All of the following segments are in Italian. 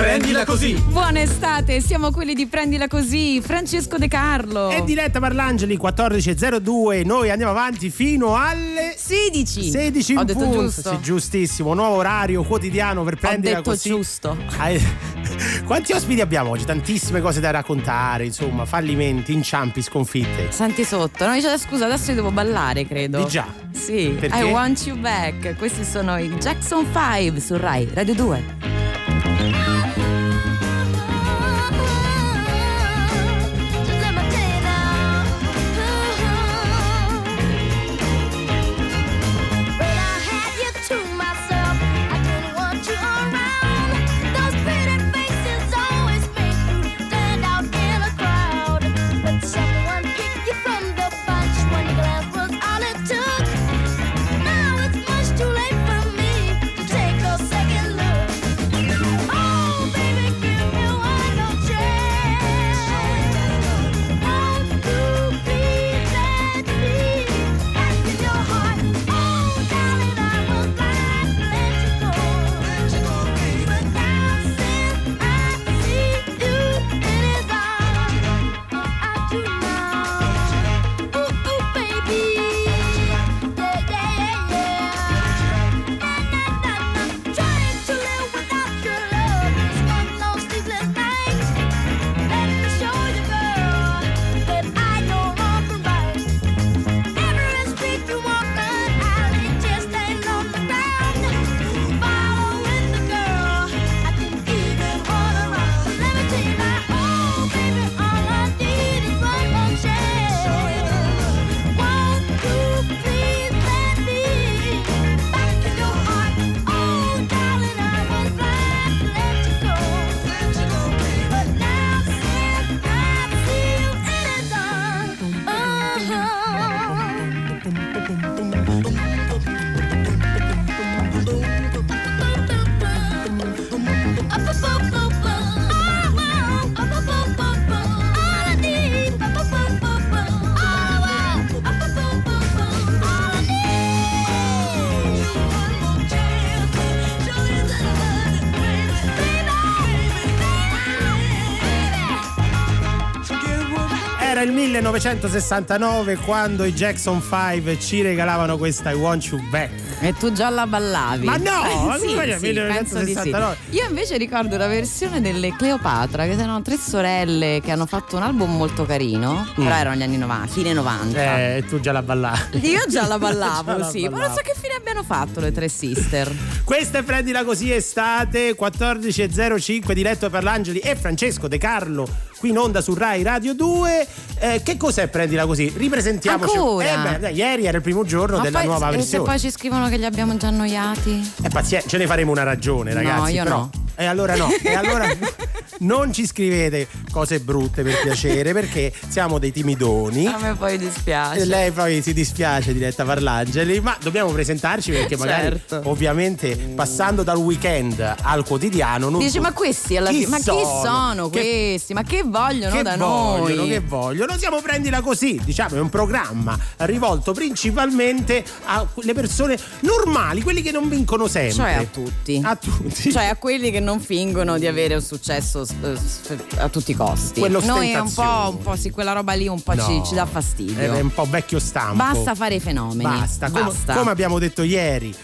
Prendila così. Buona estate, siamo quelli di Prendila così. Francesco De Carlo. E diretta Parlangeli 14.02. Noi andiamo avanti fino alle 16. 16 in Ho detto punto. giusto. Sì, giustissimo. Nuovo orario quotidiano per Ho prendila detto così. giusto. Quanti ospiti abbiamo oggi? Tantissime cose da raccontare, insomma, fallimenti, inciampi, sconfitte. Senti sotto. No, dice, scusa, adesso io devo ballare, credo. Di già. Sì. Perché? I want you back. Questi sono i Jackson 5 su Rai Radio 2. 1969 quando i Jackson 5 ci regalavano questa I Want You Back. E tu già la ballavi? Ma no, sì, sì, penso di sì. 1969? Io invece ricordo la versione delle Cleopatra, che erano tre sorelle che hanno fatto un album molto carino, però erano gli anni 90, fine 90. Mm. Eh, tu già la ballavi. Io già la Già ballavo, la sì, ma non ballavo. so che fine abbiano fatto le tre sister. Questa è Prendila Così Estate 14.05 diretto per l'Angeli e Francesco De Carlo qui in onda su Rai Radio 2. Eh, che cos'è Prendila Così? Ripresentiamoci. Ancora? Eh beh, ieri era il primo giorno Ma della poi, nuova e se versione. poi ci scrivono che li abbiamo già annoiati? Eh, pazienza, ce ne faremo una ragione, No, ragazzi. io però- no. E allora no, e allora non ci scrivete cose brutte per piacere, perché siamo dei timidoni. A me poi dispiace. Lei poi si dispiace diretta Parlangeli, ma dobbiamo presentarci perché magari Certo. ovviamente passando dal weekend al quotidiano non Dici, ma questi alla Chi fine, ma chi sono? sono Che- questi? Ma che vogliono che da vogliono, noi? che vogliono. Siamo prendila così, diciamo, è un programma rivolto principalmente alle persone normali, quelli che non vincono sempre. Cioè a tutti. A tutti. Cioè a quelli che non fingono di avere un successo eh, a tutti i costi. Noi è un po', un po' sì, quella roba lì un po' No, ci, ci dà fastidio. È un po' vecchio stampo. Basta fare i fenomeni. Basta, come, Basta. come abbiamo detto ieri.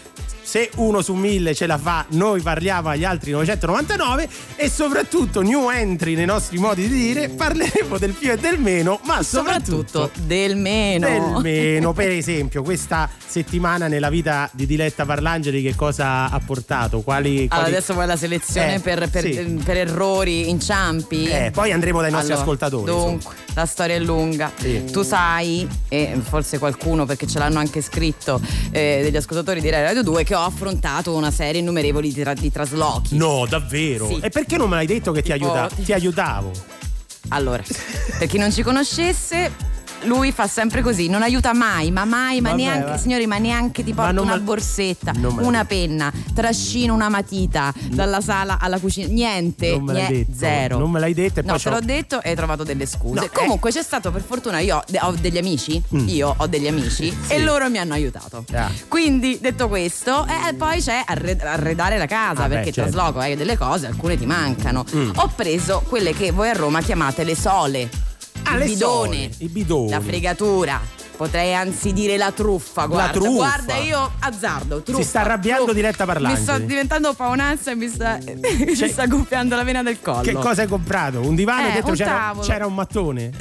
Se uno su mille ce la fa, noi parliamo agli altri 999 e soprattutto new entry nei nostri modi di dire, parleremo del più e del meno, ma soprattutto, soprattutto del meno. del meno. Per esempio, questa settimana nella vita di Diletta Parlangeli che cosa ha portato? Quali, Allora, quali- adesso vuoi la selezione Eh, per, per- sì. per errori, inciampi? Eh, poi andremo dai nostri Allora, ascoltatori. Dunque, la storia è lunga. Sì. Tu sai, e forse qualcuno perché ce l'hanno anche scritto eh, degli ascoltatori di Rai Radio 2, che ho affrontato una serie innumerevoli di, tra- di traslochi. No, davvero? Sì. E perché non me l'hai detto che ti, Tipo- aiuta- ti aiutavo? Allora, per chi non ci conoscesse, lui fa sempre così, non aiuta mai, ma mai, ma Vabbè, neanche, va. signori, ma neanche ti Ma porta una me- borsetta, una penna, trascino una matita dalla sala alla cucina, niente, Non me l'hai nie- detto, zero. non me l'hai detto e No, poi te c'ho- l'ho detto e hai trovato delle scuse. No, eh. Comunque c'è stato per fortuna io ho, de- ho degli amici, io ho degli amici e loro mi hanno aiutato. Mm. Ah. Quindi detto questo, eh, poi c'è arred- arredare la casa Ah, perché certo. trasloco hai delle cose, alcune ti mancano. Mm. Ho preso quelle che voi a Roma chiamate le sole. Ah, il le bidone, sole, i bidoni. la fregatura. Potrei anzi dire la truffa, guarda. truffa. Guarda, io azzardo. Truffa, sta arrabbiando truffa. diretta parlangeli. Mi sto diventando paonazza e mi sta, mi Cioè- sta gonfiando la vena del collo. Che cosa hai comprato? Un divano? Eh, un c'era, c'era un mattone?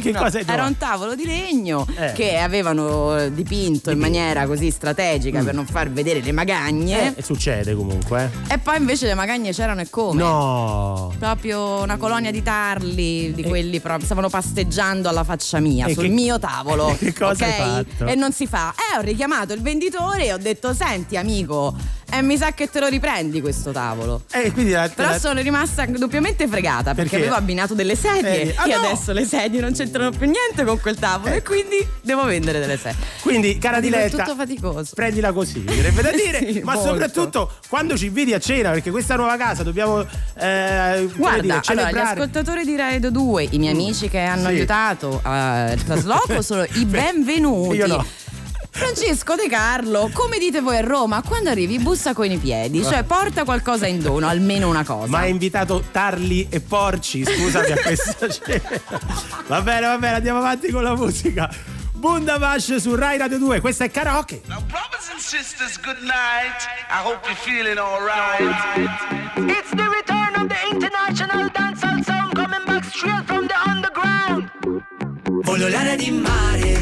che No, cosa hai era trovato? un tavolo di legno Eh. che avevano dipinto in maniera così strategica per non far vedere le magagne. Eh, succede comunque. eh. E poi invece le magagne c'erano e come? No. Proprio una colonia di tarli, di quelli proprio, stavano pasteggiando alla faccia mia, sul che- mio tavolo. Che cosa ok? hai fatto? E non si fa. Eh, ho richiamato il venditore e ho detto: Senti, amico, eh, mi sa che te lo riprendi questo tavolo. E quindi la, Però la- sono rimasta doppiamente fregata perché, Perché? avevo abbinato delle sedie. Ah, e no! adesso le sedie non c'entrano più niente con quel tavolo e quindi devo vendere delle sedie. quindi, cara Dico, è Diletta, tutto faticoso. prendila così, mi verrebbe da dire. Sì, ma molto. soprattutto quando ci inviti a cena, perché questa nuova casa dobbiamo eh, Guarda, dire, allora, gli ascoltatori di Radio 2, i miei amici che hanno Sì. aiutato al trasloco sono i benvenuti. Io no. Francesco De Carlo, come dite voi a Roma, quando arrivi bussa con i piedi, cioè porta qualcosa in dono, almeno una cosa. Ma hai invitato tarli e porci, scusami a questa cena. Va bene, va bene, andiamo avanti con la musica. Bundabash su Rai Radio 2, questa è karaoke. Now, brothers and sisters, good night. I hope you're feeling alright. It's the return of the international dancehall sound coming back straight from the underground. Voglio l'aria di mare,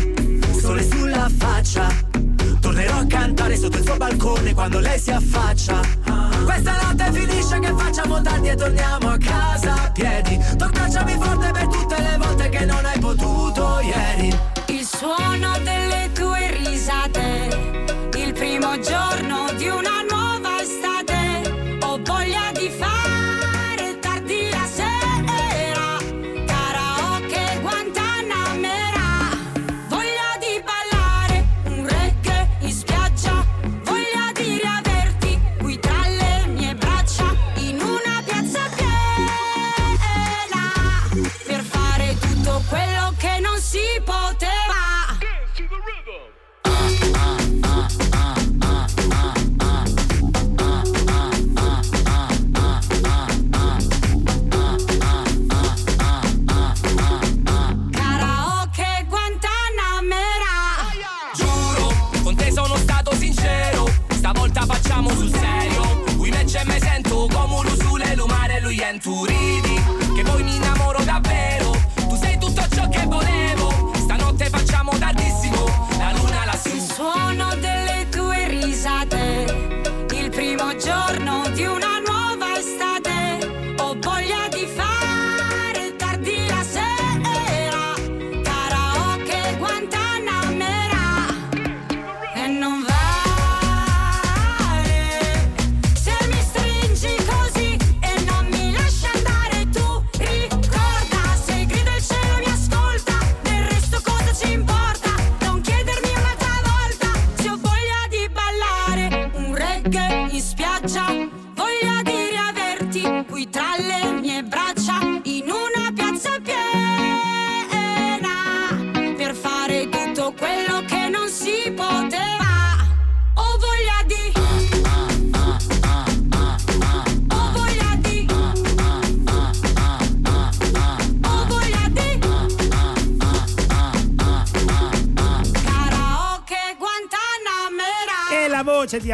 suo balcone quando lei si affaccia. Questa notte finisce che facciamo tardi e torniamo a casa a piedi. Tu abbracciami forte per tutte le volte che non hai potuto ieri. Il suono delle tue risate, il primo giorno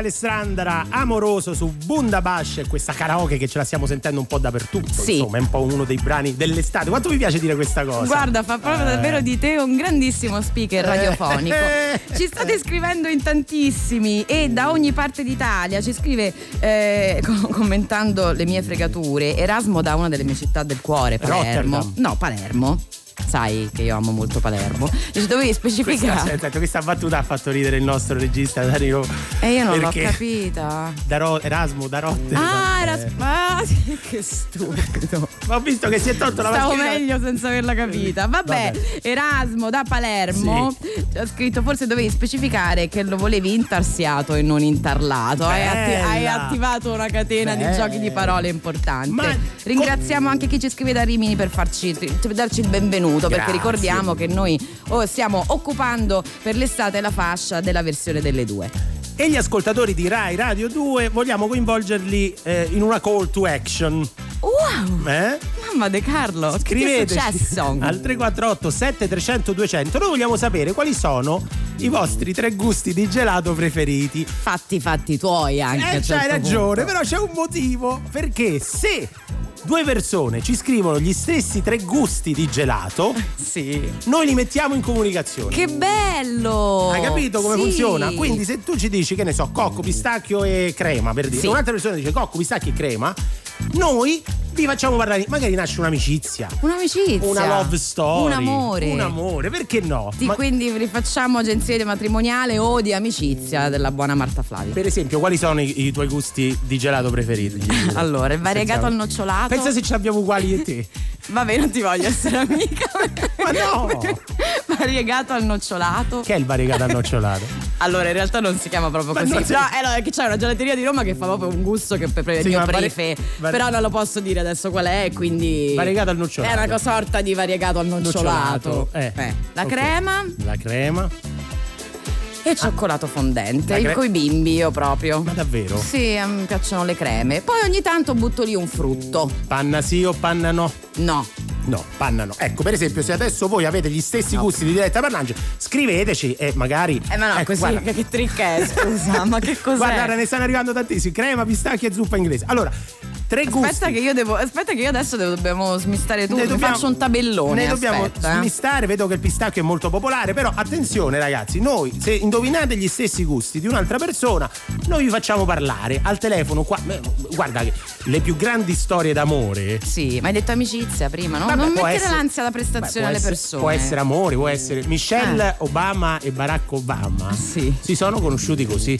Alessandra Amoroso su Bundabash, questa karaoke che ce la stiamo sentendo un po' dappertutto. Sì. Insomma, è un po' uno dei brani dell'estate. Quanto mi piace dire questa cosa? Guarda, fa proprio Eh. davvero di te un grandissimo speaker radiofonico. Eh. Ci state scrivendo in tantissimi e da ogni parte d'Italia ci scrive eh, com- commentando le mie fregature Erasmo da una delle mie città del cuore, Palermo. Rotterdam. No, Palermo. Sai che io amo molto Palermo. Dice dovevi Questa, specificare. aspetta, questa battuta ha fatto ridere il nostro regista Dario. E io non l'ho capita. Daro- Erasmo da Rotterdam. Ah, era. eh, ah, che stupido. Ho visto che si è tolto la Stavo mascherina. meglio senza averla capita. Vabbè, Vabbè. Erasmo da Palermo ha scritto: forse dovevi specificare che lo volevi intarsiato e non intarlato. Hai, atti- hai attivato una catena di Bella. giochi di parole importante. Ma- Ringraziamo anche chi ci scrive da Rimini per farci per darci il benvenuto. Perché Grazie. ricordiamo che noi oh, stiamo occupando per l'estate la fascia della versione delle due. E gli ascoltatori di Rai Radio 2 vogliamo coinvolgerli eh, in una call to action. Wow! Eh? Mamma De Carlo, che ti è Scriveteci successo? al 348 7300 200. Noi vogliamo sapere quali sono i vostri tre gusti di gelato preferiti. Fatti fatti tuoi anche. Eh, certo ragione, punto. però c'è un motivo. Perché se due persone ci scrivono gli stessi tre gusti di gelato, Sì. noi li mettiamo in comunicazione. Che bello! Hai capito come Sì. funziona? Quindi se tu ci dici che ne so, cocco, pistacchio e crema, per dire, Sì. un'altra persona dice cocco, pistacchio e crema, noi vi facciamo parlare, magari nasce un'amicizia. Un'amicizia. Una love story. Un amore. Un amore, perché no? Ti- Ma- quindi rifacciamo agenzie di matrimoniale o di amicizia della buona Marta Flavia. per esempio, quali sono i, i tuoi gusti di gelato preferiti? Allora, il variegato al nocciolato. Pensa se ce l'abbiamo uguali e te. Vabbè, non ti voglio essere amica. Ma no! variegato al nocciolato. Che è il variegato al nocciolato? Allora, in realtà non si chiama proprio Ma così. non si- No, eh, no, è che c'è una gelateria di Roma che fa proprio un gusto che è il Si mio prefe. vari- Però non lo posso dire adesso qual è, quindi. Variegato al nocciolato. È una sorta di variegato al nocciolato. Eh. La Ok. crema La crema. e cioccolato fondente. Cre- coi bimbi io proprio. Ma davvero? Sì, me piacciono le creme. Poi ogni tanto butto lì un frutto. Panna sì o panna no? No. No, panna no. Ecco, per esempio, se adesso voi avete gli stessi gusti di diretta Parlange, scriveteci e magari. Eh ma no, Ecco, così guarda, che, trick è, scusa, ma che cos'è? Guarda, ne stanno arrivando tantissimi: crema, pistacchio e zuppa inglese. Allora, tre gusti. Aspetta che io devo. Aspetta che io adesso devo- dobbiamo smistare tutto. Dobbiamo- faccio un tabellone. Ne dobbiamo aspetta, eh. smistare, vedo che il pistacchio è molto popolare, però attenzione ragazzi, noi se indovinate gli stessi gusti di un'altra persona, noi vi facciamo parlare al telefono qua. Guarda le più grandi storie d'amore Sì, ma hai detto amicizia prima, no? Vabbè, non mettere essere- l'ansia Beh, prestazione può alle persone. Può essere amore, può essere Michelle Eh. Obama e Barack Obama. Sì. Si sono conosciuti così.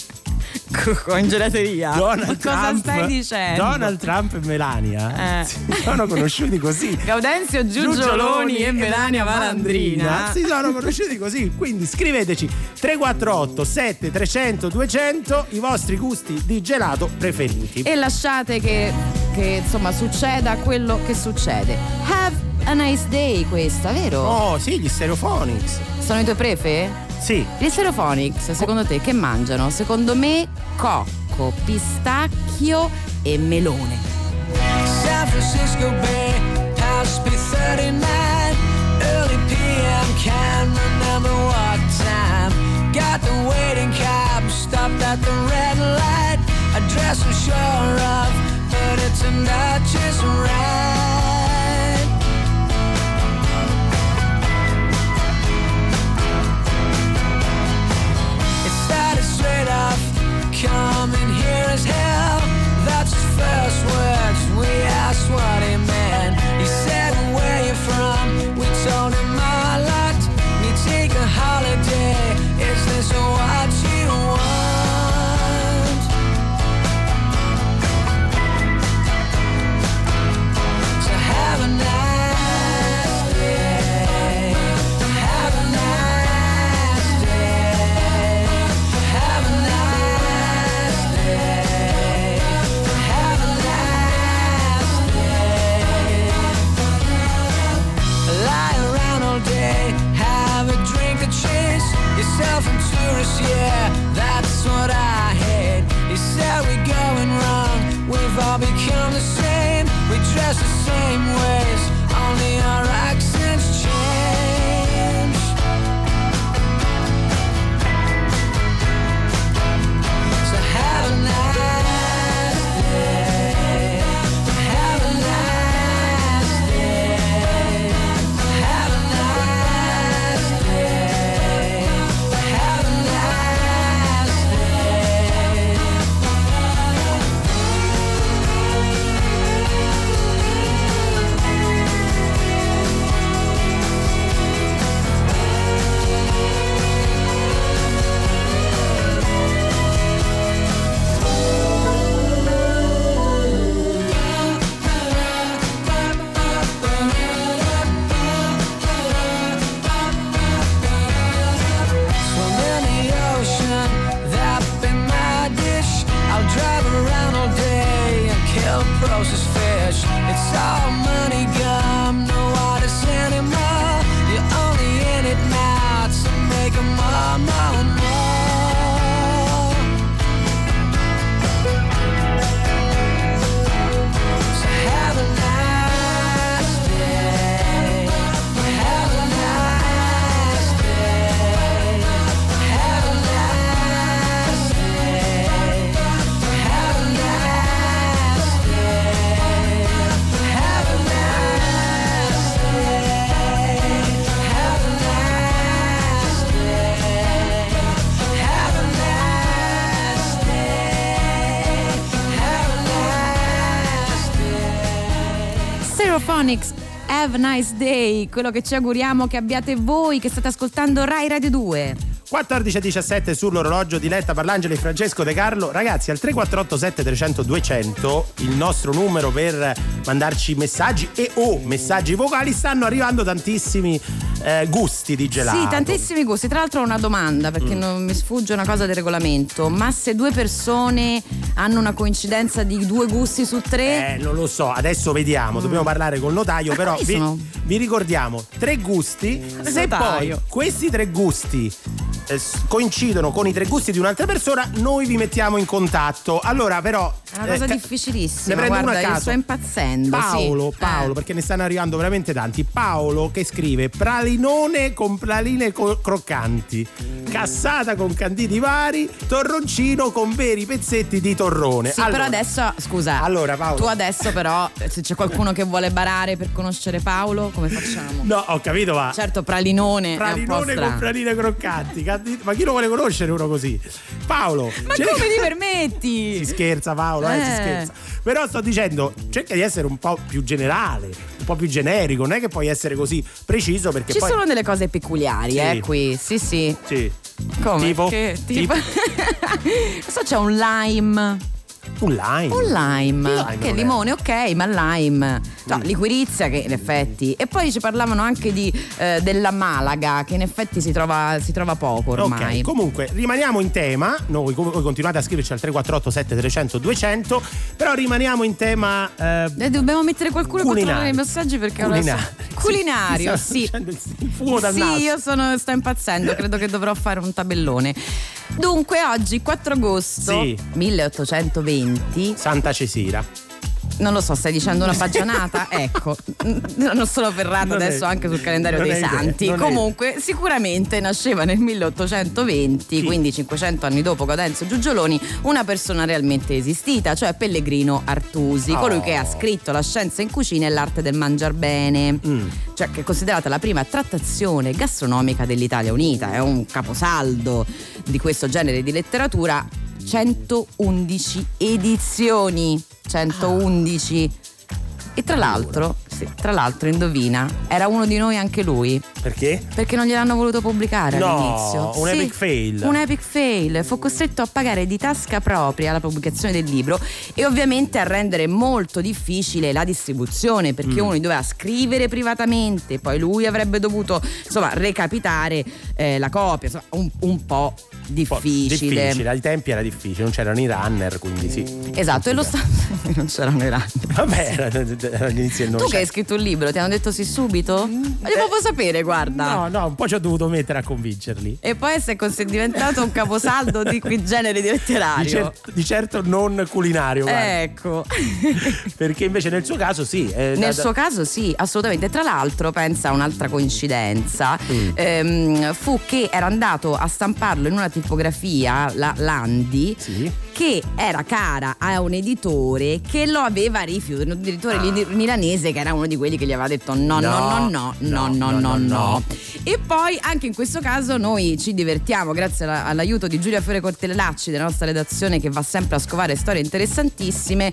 con gelateria. Donald cosa Trump, stai dicendo? Donald Trump e Melania Eh. si sono conosciuti così. Gaudenzio Giugioloni e Melania Malandrina. Si sono conosciuti così. Quindi scriveteci 348 7300 200 i vostri gusti di gelato preferiti. E lasciate che, che insomma succeda quello che succede. Have a nice day questa, vero? Oh, sì, gli stereophonics. Sono i tuoi prefe? Sì. Gli Stereophonics, secondo te che mangiano? Secondo me cocco, pistacchio e melone. San Francisco Bay, House B39, early PM, can't remember what time. Got the waiting cab, stopped at the red light. Address I'm sure of, but it turned out just right. Coming here as hell. That's his first words. We asked what he meant. He said, Where you from? Nice day, quello che ci auguriamo che abbiate voi che state ascoltando Rai Radio 2. 14 e 17 sull'orologio di Letta Parlangeli e Francesco De Carlo. Ragazzi, al 348 7300 200, il nostro numero per mandarci messaggi e o messaggi vocali, stanno arrivando tantissimi eh, gusti di gelato. Sì, tantissimi gusti. Tra l'altro ho una domanda Mm. perché non mi sfugge una cosa del regolamento. Ma se due persone hanno una coincidenza di due gusti su tre, Eh, non lo so, adesso vediamo, dobbiamo parlare col notaio, Ma però quali vi, vi ricordiamo tre gusti, se notaio. poi questi tre gusti eh, coincidono con i tre gusti di un'altra persona, noi vi mettiamo in contatto. Allora però... è una cosa eh, difficilissima. Ne prendo Guarda, uno a caso. sto impazzendo. Paolo, sì. Paolo, Eh. perché ne stanno arrivando veramente tanti. Paolo che scrive pralinone con praline co- croccanti, cassata con canditi vari, torroncino con veri pezzetti di torrone. Sì, Allora, però adesso, scusa. Allora, Paolo. Tu adesso, però, se c'è qualcuno che vuole barare per conoscere Paolo, come facciamo? No, ho capito, ma. Certo, pralinone. Pralinone con praline croccanti. Ma chi lo vuole conoscere uno così? Paolo. Ma cerca- come ti permetti? Si scherza Paolo, eh, si Eh. scherza. Però sto dicendo, cerca di essere un po' più generale, un po' più generico, non è che puoi essere così preciso perché Ci poi sono delle cose peculiari, Sì. eh, qui. Sì, sì. Sì. Come? Tipo? Che, tipo... So, c'è un lime. Un lime. Un lime, lime che non è- limone ok, ma lime, no, Mm. liquirizia che in effetti. E poi ci parlavano anche di, eh, della Malaga, che in effetti si trova, si trova poco ormai. Ok, comunque rimaniamo in tema, noi, voi continuate a scriverci al 348 7300 200, però rimaniamo in tema eh, Eh, dobbiamo mettere qualcuno a controllare culinario. i messaggi perché ora Culinario. so- culinario, Sì, sì. io sono, sto impazzendo, credo che dovrò fare un tabellone. Dunque, oggi 4 agosto Sì. 1820, Santa Cesira. Non lo so, stai dicendo una baggianata? ecco, non sono ferrata Non è- adesso anche sul calendario dei è idea, santi. non è Comunque, sicuramente nasceva nel 1820, Sì. quindi 500 anni dopo Gaudenzio Giugioloni, una persona realmente esistita, cioè Pellegrino Artusi, Oh. colui che ha scritto La scienza in cucina e l'arte del mangiar bene, Mm. cioè che è considerata la prima trattazione gastronomica dell'Italia Unita, è un caposaldo di questo genere di letteratura. 111 edizioni, 111. E tra l'altro, sì, tra l'altro, indovina, era uno di noi anche lui. Perché? Perché non gliel'hanno voluto pubblicare No, all'inizio. un Sì, epic fail. Un epic fail. Fu costretto a pagare di tasca propria la pubblicazione del libro e ovviamente a rendere molto difficile la distribuzione perché Mm. uno doveva scrivere privatamente, poi lui avrebbe dovuto insomma recapitare eh, la copia, insomma, un, un po' Po- difficile. difficile, ai tempi era difficile, non c'erano i runner, quindi sì. Esatto, e lo sta. non c'erano i rani. Vabbè, era, era all'inizio del Tu che hai scritto un libro, ti hanno detto sì subito? Ma io proprio sapere, guarda. No, no, un po' ci ho dovuto mettere a convincerli. E poi sei cos- diventato un caposaldo di quel genere di Di, letterario. cer- di certo non culinario, guarda. Ecco. perché invece nel suo caso sì. eh, Nel da- suo caso sì, assolutamente. Tra l'altro, pensa a un'altra coincidenza, Mm. ehm, fu che era andato a stamparlo in una tipografia, la Landi, Sì. che era cara a un editore che lo aveva rifiutato, un editore li- milanese che era uno di quelli che gli aveva detto no, no, Ah. No, no, no, no, no, no, no. E poi anche in questo caso noi ci divertiamo grazie alla- all'aiuto di Giulia Fiore Cortellacci della nostra redazione che va sempre a scovare storie interessantissime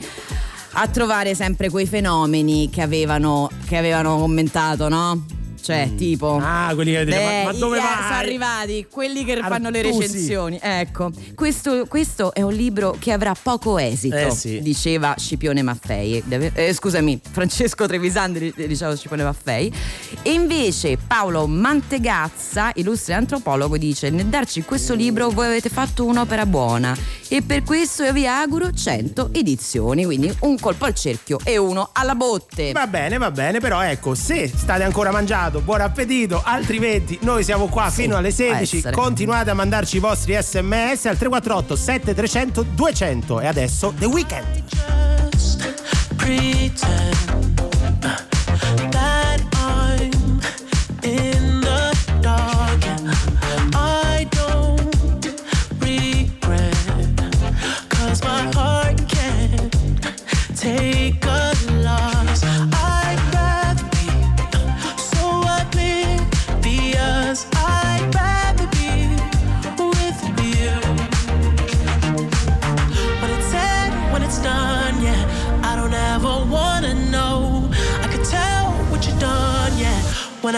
a trovare sempre quei fenomeni che avevano, che avevano commentato, no? Cioè, tipo. Ah, quelli che Beh, ma, ma dove yeah, vai? sono arrivati quelli che fanno le Artusi. recensioni. Ecco, questo, questo è un libro che avrà poco esito, Eh, sì. diceva Scipione Maffei. Eh, scusami, Francesco Trevisandi diceva Scipione Maffei. E invece Paolo Mantegazza, illustre antropologo, dice: Nel darci questo libro voi avete fatto un'opera buona e per questo io vi auguro 100 edizioni. Quindi un colpo al cerchio e uno alla botte. Va bene, va bene, però ecco, se state ancora mangiando, buon appetito, altrimenti noi siamo qua Sì, fino alle può 16, essere. continuate a mandarci i vostri sms al 348 7300 200 e adesso The Weeknd. pretend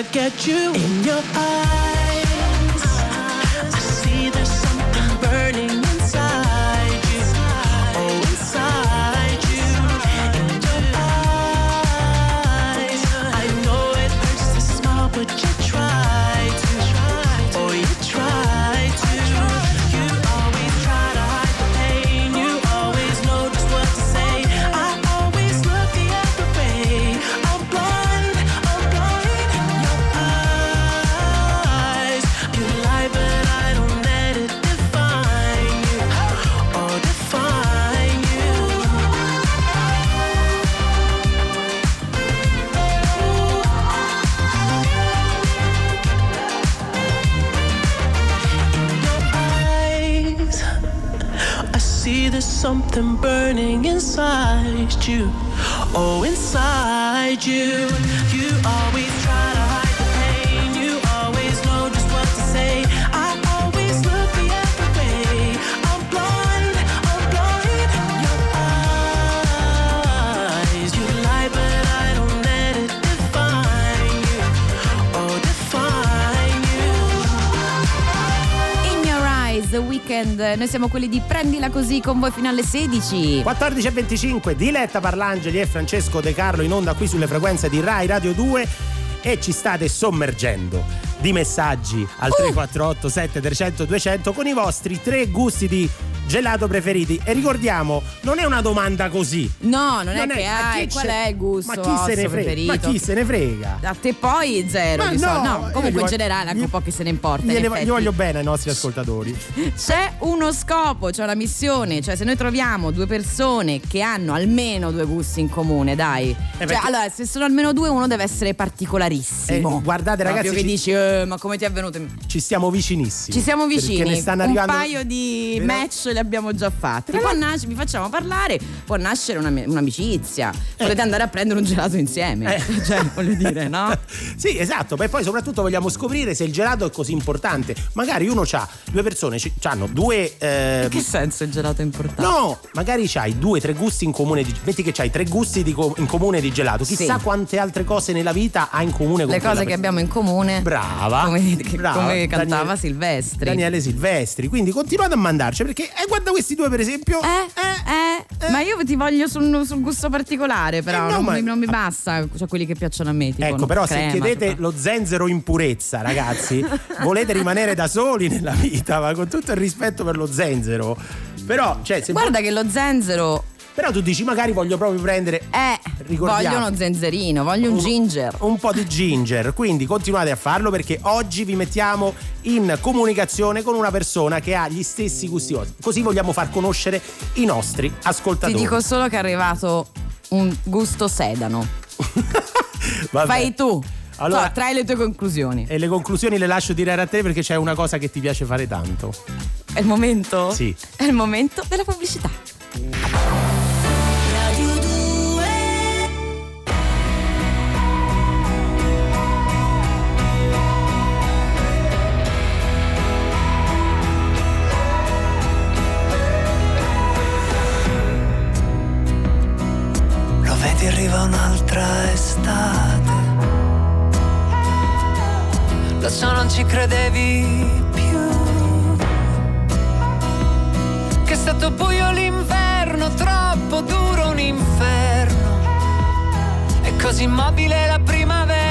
When I look at you in your eyes, you. Oh, inside you. Weekend. Noi siamo quelli di Prendila Così con voi fino alle 16. 14 e 25, Diletta Parlangeli e Francesco De Carlo in onda qui sulle frequenze di Rai Radio 2 e ci state sommergendo di messaggi al 348 7300 200 con i vostri tre gusti di gelato preferiti e ricordiamo non è una domanda così No, non, è che a hai qual è il gusto ma chi se ne frega preferito. ma chi se ne frega A te poi zero Ma no, No, io comunque in generale anche un po' che se ne importa. Gliene- gli voglio bene ai nostri ascoltatori C'è uno scopo, c'è una missione, cioè se noi troviamo due persone che hanno almeno due gusti in comune, dai. Cioè, perché- allora, se sono almeno due, uno deve essere particolarissimo. Eh, guardate, Proprio ragazzi, che ci- dici, "Eh, ma come ti è venuto? in-" ci stiamo vicinissimi Ci siamo vicini, ne stanno un arrivando paio di Vero? match li abbiamo già fatti. Può nascere, vi facciamo parlare, può nascere una- un'amicizia. Potete andare a prendere un gelato insieme. Eh. Cioè, voglio dire, no? sì, esatto, e poi soprattutto vogliamo scoprire se il gelato è così importante. Magari uno c'ha due persone, c'hanno due. eh, In che senso il gelato è importante? No, magari c'hai due, tre gusti in comune. Di, metti che c'hai tre gusti co- in comune di gelato. Chissà Sì. quante altre cose nella vita ha in comune con Le cose che persona. abbiamo in comune. Brava, Come, brava. come cantava Daniele- Silvestri. Daniele Silvestri. Quindi continuate a mandarci perché, eh, guarda questi due, per esempio. Eh, eh, ma io ti voglio sul, sul gusto particolare, però Eh, no, non, ma- mi, non mi basta, cioè quelli che piacciono a me. Tipo Ecco, però crema, se chiedete cioè- lo zenzero in purezza, ragazzi, volete rimanere da soli nella vita, ma con tutto il rispetto per lo zenzero. Però, cioè, Guarda che lo zenzero però tu dici magari voglio proprio prendere è. Ricordiamo. Voglio uno zenzerino, voglio un ginger. un po' di ginger, quindi continuate a farlo perché oggi vi mettiamo in comunicazione con una persona che ha gli stessi gusti. Così vogliamo far conoscere i nostri Ti ascoltatori. dico solo che è arrivato un gusto sedano. Fai tu. Allora- So, trai le tue conclusioni. E le conclusioni le lascio dire a te perché c'è una cosa che ti piace fare tanto. È il momento? Sì. È il momento della pubblicità. Un'altra estate Lo so non ci credevi più Che stato buio l'inverno, troppo duro un inferno. È così immobile la primavera.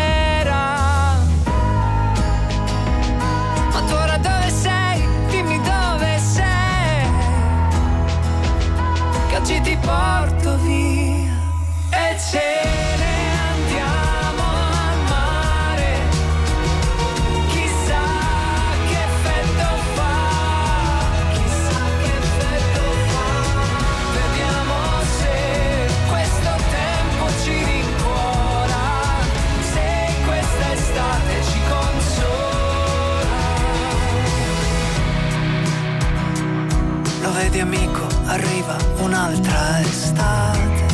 Arriva un'altra estate.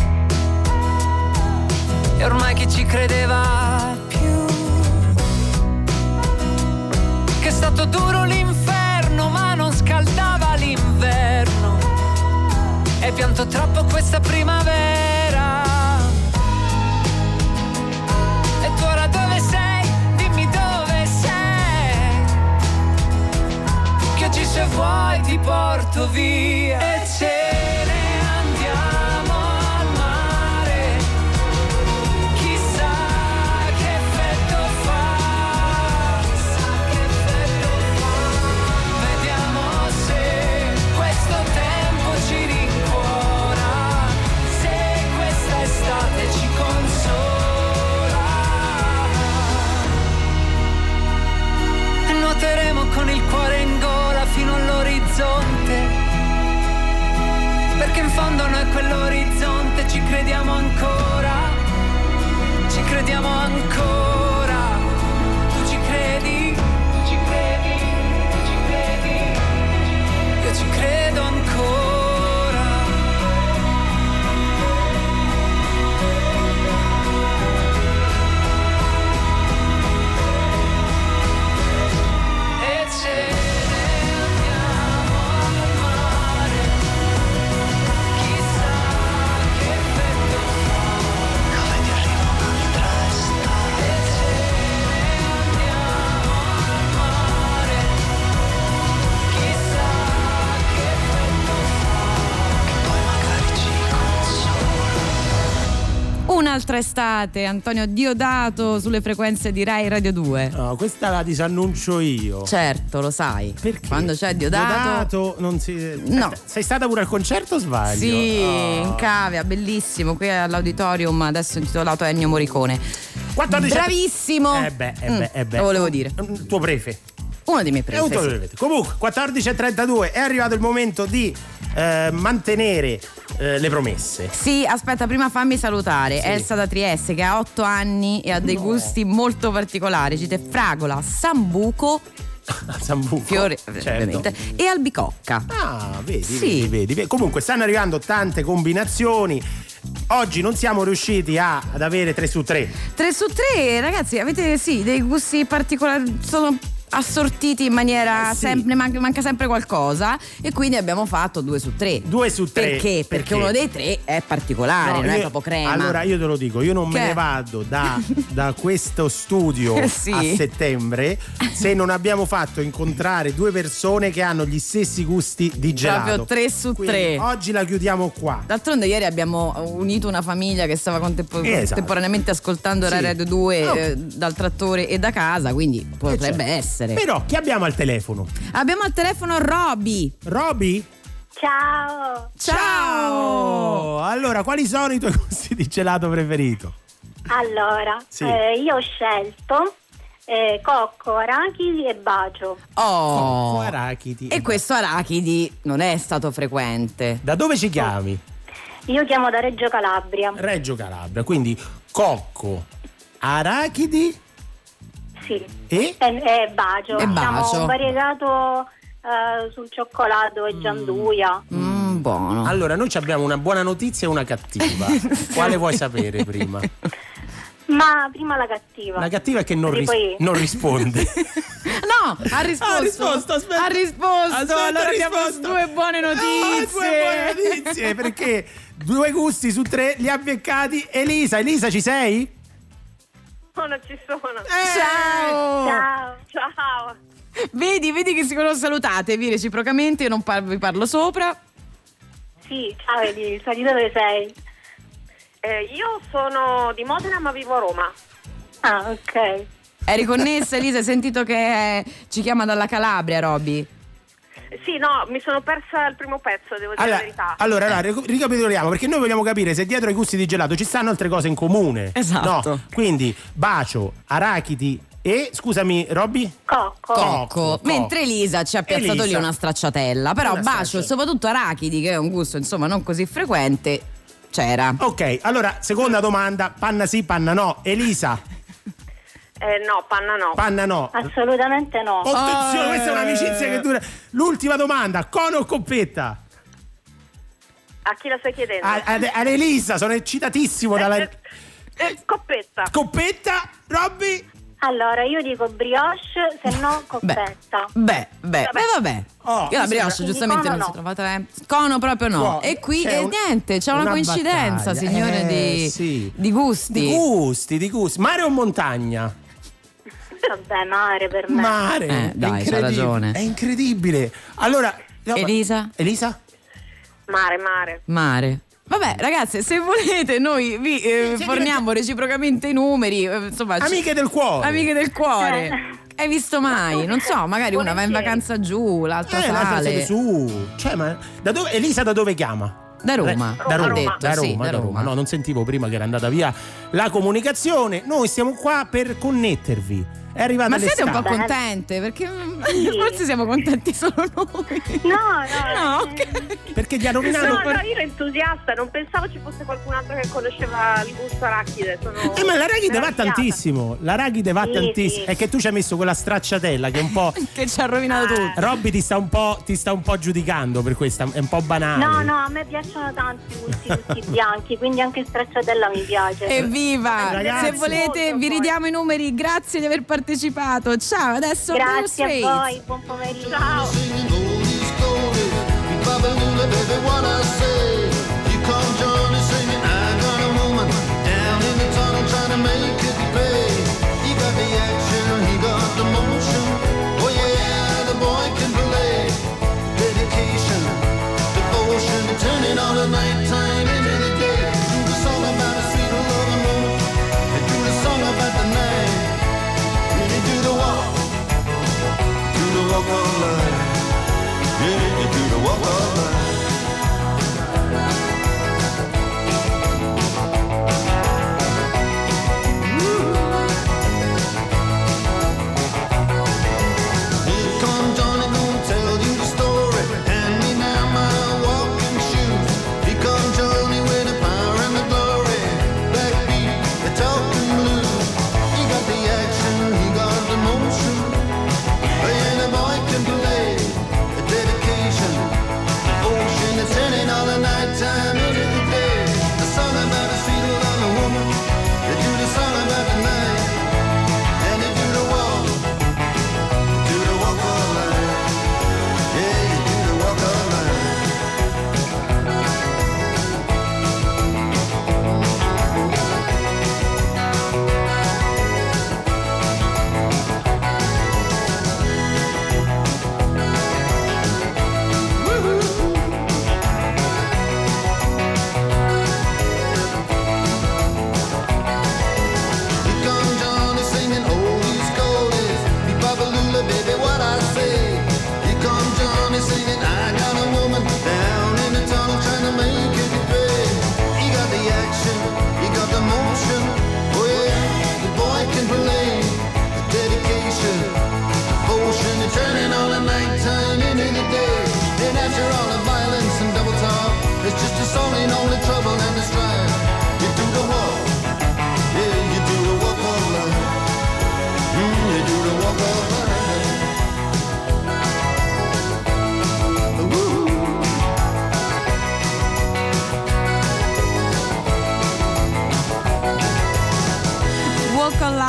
E ormai chi ci credeva più? che è stato duro l'inferno ma non scaldava l'inverno e pianto troppo questa primavera e tu ora dove sei? Dimmi dove sei che oggi se vuoi ti porto via fondo noi quell'orizzonte ci crediamo ancora ci crediamo ancora. Un'altra estate, Antonio Diodato sulle frequenze di Rai Radio 2. No, questa la disannuncio io. Certo, lo sai. Perché? Quando c'è Diodato. Diodato non si. No. Aspetta, Sei stata pure al concerto o sbaglio? Sì, Oh. in cavea, bellissimo, qui all'auditorium, adesso intitolato Ennio Morricone. 14 Bravissimo! Eh beh, eh Mm, beh, eh beh. Lo volevo dire. Il tuo prefe. Uno dei miei prefe. Comunque, 14.32 è arrivato il momento di eh, mantenere eh, le promesse. Sì, aspetta, prima fammi salutare Sì. Elsa da Trieste che ha 8 anni e ha dei gusti molto particolari. Cite fragola, sambuco, Sambuco. fiore, certo. e albicocca. Ah, vedi, Sì. vedi, vedi, vedi. Comunque stanno arrivando tante combinazioni. Oggi non siamo riusciti a- ad avere 3 su 3. 3 su 3, ragazzi, avete sì, dei gusti particolari. Sono assortiti in maniera Eh, sì. sempre, manca, manca sempre qualcosa e quindi abbiamo fatto 2 su 3. 2 su 3. Perché? Perché uno dei tre è particolare, non è proprio crema. Allora io te lo dico, io non me Che? ne vado da, da questo studio Eh, sì. a settembre se non abbiamo fatto incontrare due persone che hanno gli stessi gusti di gelato. Proprio 3 su Quindi 3. Oggi la chiudiamo qua. D'altronde ieri abbiamo unito una famiglia che stava contempo- Esatto. contemporaneamente ascoltando Sì. Rai Radio 2 Oh. eh, dal trattore e da casa, quindi potrebbe Eh, certo. Essere. Però chi abbiamo al telefono? Abbiamo al telefono Roby. Roby? Ciao! Ciao! Allora, quali sono i tuoi gusti di gelato preferito? Allora, Sì. eh, io ho scelto eh, cocco, arachidi e bacio. Oh. Cocco, arachidi. E questo arachidi non è stato frequente. Da dove ci chiami? Io chiamo da Reggio Calabria. Reggio Calabria, quindi cocco, arachidi Sì. e... E, e bacio. Diciamo bacio. un variegato eh, sul cioccolato e gianduia. Mm, buono. Allora, noi ci abbiamo una buona notizia e una cattiva. Quale vuoi sapere prima? Ma prima la cattiva. La cattiva è che non, ris- non risponde. No, ha risposto. Ha risposto, aspetta. Ha risposto. Aspetta, allora ha abbiamo risposto. due buone notizie. Ah, due buone notizie, perché due gusti su tre li ha beccati Elisa. Elisa, ci sei? No, non ci sono. Ciao. Ciao. Ciao. Vedi, vedi che si conoscono. Salutatevi reciprocamente, io non par- vi parlo sopra. Sì, ciao Elisa, di dove sei? Eh, io sono di Modena ma vivo a Roma. Ah, ok. Eri connessa Elisa, hai sentito che eh, ci chiama dalla Calabria, Roby? Sì, no, mi sono persa il primo pezzo, devo dire Allora, la verità. allora, allora, ric- ricapitoliamo perché noi vogliamo capire se dietro ai gusti di gelato ci stanno altre cose in comune. Esatto. No, quindi bacio, arachidi e scusami, Robby? Cocco. Cocco. Mentre Elisa ci ha piazzato Elisa. lì una stracciatella. Però Una bacio, stracciatella. soprattutto arachidi, che è un gusto insomma non così frequente, c'era. Ok, allora, seconda domanda, panna sì, panna no. Elisa, Eh, no, panna no. panna no. Assolutamente no. Attenzione, Oh, questa è un'amicizia eh. che dura. L'ultima domanda, cono o coppetta? A chi la stai chiedendo? A- ad, ad Elisa, sono eccitatissimo dalla Eh, coppetta. coppetta, Robby. Allora, io dico brioche, se no coppetta. Beh, beh, Vabbè. beh, vabbè. Oh, Io la brioche giustamente non si cono trova tre. Cono proprio no. Qua e qui eh, un- niente, c'è una, una coincidenza, battaglia. signore, Eh, di, sì. di gusti. Di gusti, di gusti. Mare o montagna? Vabbè, mare per me. Mare. Eh, È dai, c'ha incredibile. ragione. È incredibile. Allora, no, Elisa? Elisa? Mare, mare. Mare. Vabbè, ragazze, se volete, noi vi eh, Sì, forniamo reciprocamente i numeri. eh, Insomma, ci- Amiche del cuore. Amiche del cuore. Eh. Hai visto mai? Non so, magari una va in Volentieri. vacanza giù, l'altra Eh, l'altra sale. sede su. Cioè, ma da dove, Elisa da dove chiama? Da Roma. Da ha Roma, detto, da sì, Roma, da Roma. No, non sentivo prima che era andata via la comunicazione. Noi siamo qua per connettervi. È arrivata Ma siete un po' l'estate. contente? Perché Sì. forse siamo contenti solo noi. No, no, No, eh, ok. Perché gli ha No, rovinato. no, io ero entusiasta, non pensavo ci fosse qualcun altro che conosceva il gusto arachide. Sono Eh, ma l'arachide va tantissimo. L'arachide va Sì, tantissimo. sì. È che tu ci hai messo quella stracciatella che un po'. Che ci ha rovinato Ah. tutto. Robby ti sta un po', ti sta un po' giudicando per questa, è un po' banale. No, no, a me piacciono tanto i gusti tutti bianchi, quindi anche stracciatella mi piace. Evviva! Ragazzi. Se volete vi ridiamo i numeri, grazie di aver partecipato. Ciao, adesso Grazie a Straits. voi, buon pomeriggio. Ciao.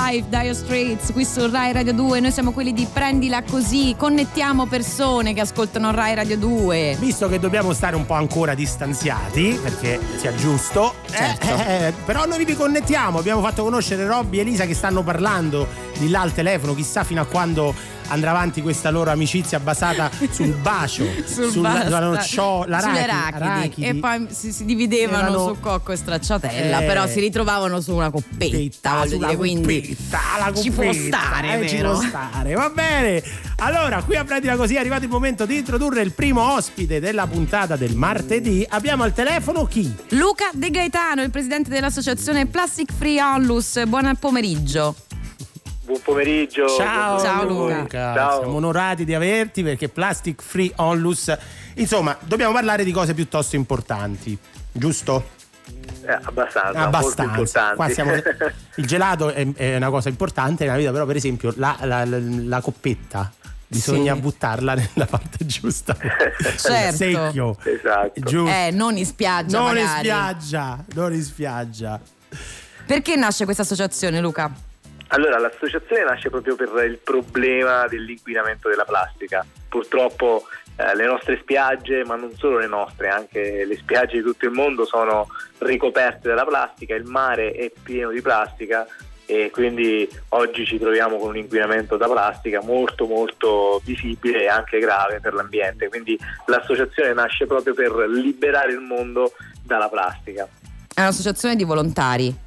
Alive, Dire Straits, qui su Rai Radio 2. Noi siamo quelli di Prendila Così. Connettiamo persone che ascoltano Rai Radio 2. Visto che dobbiamo stare un po' ancora distanziati, perché sia giusto, eh, Certo. eh, però noi vi riconnettiamo. Abbiamo fatto conoscere Robby e Elisa che stanno parlando di là al telefono, chissà fino a quando andrà avanti questa loro amicizia basata sul bacio, Sul sulla, sulla sulle l'arachidi, arachidi. arachidi. e poi si, si dividevano Erano- su cocco e stracciatella Eh. però si ritrovavano su una coppetta sulla dire, quindi coppetta, ci può stare eh, ci può stare va bene allora qui a Prendila Così è arrivato il momento di introdurre il primo ospite della puntata del martedì abbiamo al telefono chi? Luca De Gaetano il presidente dell'associazione Plastic Free Onlus buon pomeriggio Buon pomeriggio. Ciao, Ciao, Luca. Ciao. Siamo onorati di averti perché Plastic Free Onlus. Insomma, dobbiamo parlare di cose piuttosto importanti, giusto? Eh, abbastanza, Abbastanza. Qua siamo- Il gelato è, è una cosa importante nella vita, però, per esempio, la, la- la- la coppetta. Bisogna Sì. buttarla nella parte giusta. Certo. Il secchio. Esatto. Giusto. eh non in spiaggia non in magari spiaggia, non in spiaggia. perché nasce questa associazione Luca? Allora, l'associazione nasce proprio per il problema dell'inquinamento della plastica. Purtroppo eh, le nostre spiagge, ma non solo le nostre, anche le spiagge di tutto il mondo sono ricoperte dalla plastica, il mare è pieno di plastica e quindi oggi ci troviamo con un inquinamento da plastica molto molto visibile e anche grave per l'ambiente. Quindi l'associazione nasce proprio per liberare il mondo dalla plastica. È un'associazione di volontari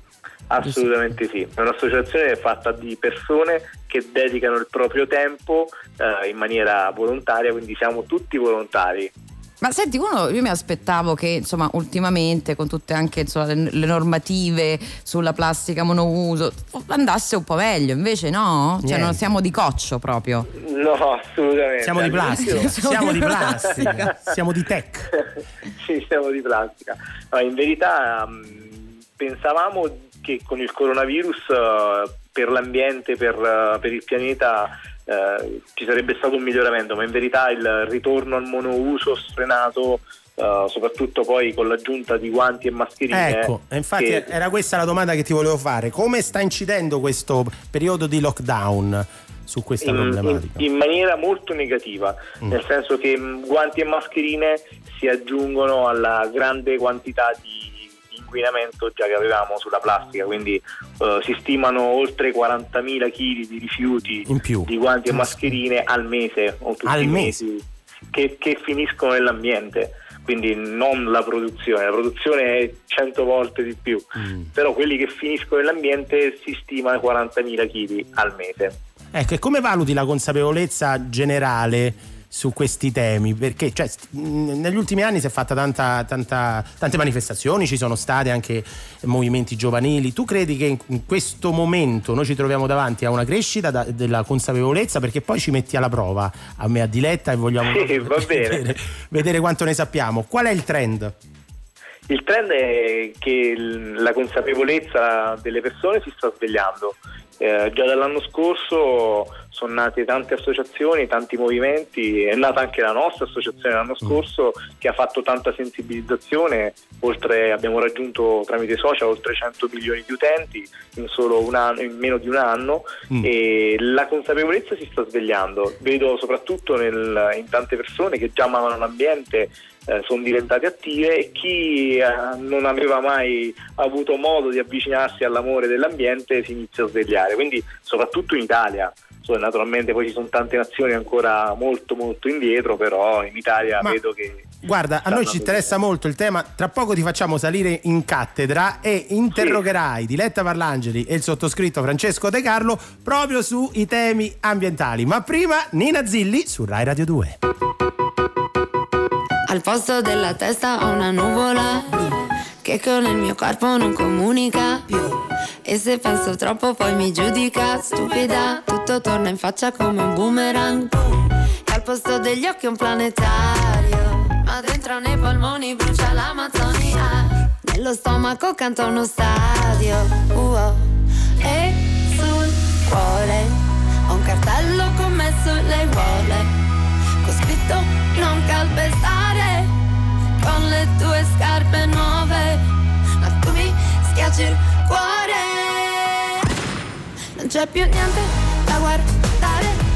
Assolutamente sì, è un'associazione fatta di persone che dedicano il proprio tempo eh, in maniera volontaria, quindi siamo tutti volontari. Ma senti, uno, io mi aspettavo che insomma ultimamente con tutte anche insomma, le, le normative sulla plastica monouso andasse un po' meglio, invece no? Cioè Niente. non siamo di coccio proprio. No, assolutamente. Siamo di plastica. All'inizio- Siamo di plastica. Siamo di tech. sì, siamo di plastica. Ma in verità mh, pensavamo che con il coronavirus eh, per l'ambiente, per, eh, per il pianeta eh, ci sarebbe stato un miglioramento, ma in verità il ritorno al monouso sfrenato, eh, soprattutto poi con l'aggiunta di guanti e mascherine. Ecco, infatti che- era questa la domanda che ti volevo fare. Come sta incidendo questo periodo di lockdown su questa in, in- problematica? in maniera molto negativa, Mm. nel senso che mh, guanti e mascherine si aggiungono alla grande quantità di inquinamento già che avevamo sulla plastica, quindi eh, si stimano oltre 40.000 kg di rifiuti di guanti e mascherine al mese o tutti Al i mese? mesi che, che finiscono nell'ambiente. Quindi non la produzione, la produzione è 100 volte di più, Mm. però quelli che finiscono nell'ambiente si stima 40.000 kg al mese. Ecco, e come valuti la consapevolezza generale su questi temi? Perché cioè, negli ultimi anni si è fatta tanta, tanta- tante manifestazioni, ci sono state anche movimenti giovanili. Tu credi che in, questo momento noi ci troviamo davanti a una crescita da- della consapevolezza? Perché poi ci metti alla prova, a me a diletta, e vogliamo Sì, vedere, vedere quanto ne sappiamo. Qual è il trend? Il trend è che la consapevolezza delle persone si sta svegliando. Eh, già dall'anno scorso sono nate tante associazioni, tanti movimenti, è nata anche la nostra associazione l'anno scorso che ha fatto tanta sensibilizzazione, oltre, abbiamo raggiunto tramite social oltre 100 milioni di utenti in, solo un anno, in meno di un anno Mm. e la consapevolezza si sta svegliando. Vedo soprattutto nel- in tante persone che già amavano l'ambiente, eh, sono diventate attive e chi eh, non aveva mai avuto modo di avvicinarsi all'amore dell'ambiente si inizia a svegliare, quindi soprattutto in Italia. So, naturalmente poi ci sono tante nazioni ancora molto molto indietro, però in Italia Ma- vedo che... Guarda, a noi ci interessa molto il tema. Tra poco ti facciamo salire in cattedra e interrogherai Diletta Parlangeli e il sottoscritto Francesco De Carlo proprio sui temi ambientali. Ma prima Nina Zilli su Rai Radio 2. Al posto della testa ho una nuvola che con il mio corpo non comunica più. E se penso troppo poi mi giudica stupida. Tutto torna in faccia come un boomerang. E al posto degli occhi un planetario. Ma dentro nei polmoni brucia l'Amazzonia. Nello stomaco canta uno stadio. Uh-oh. E sul cuore ho un cartello con me sulle aiuole scritto non calpestare. Con le tue scarpe nuove ma tu mi schiacci il cuore. Non c'è più niente da guardare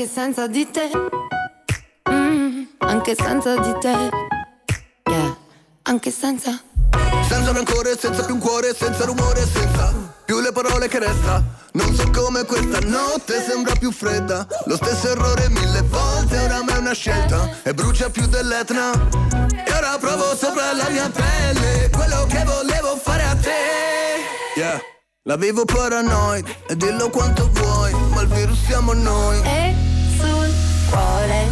anche senza di te. Mm, anche senza di te. Yeah, anche senza. Senza rancore, senza più un cuore, senza rumore, senza più le parole che resta. Non so come questa notte sembra più fredda. Lo stesso errore mille volte, oramai è una scelta. E brucia più dell'Etna. E ora provo sopra la mia pelle quello che volevo fare a te. Yeah. La vivo paranoid e dillo quanto vuoi, ma il virus siamo noi. E cuore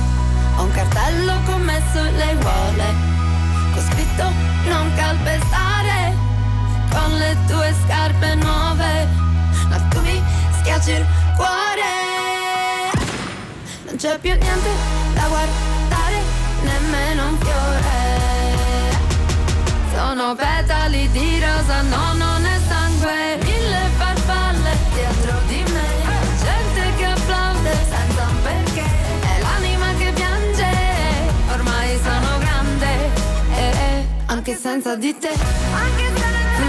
ho un cartello con me sulle uole. Con scritto non calpestare con le tue scarpe nuove. Ma tu mi schiacci il cuore. Non c'è più niente da guardare, nemmeno un fiore. Sono petali di rosa, no, non anche senza di te. Anche senza,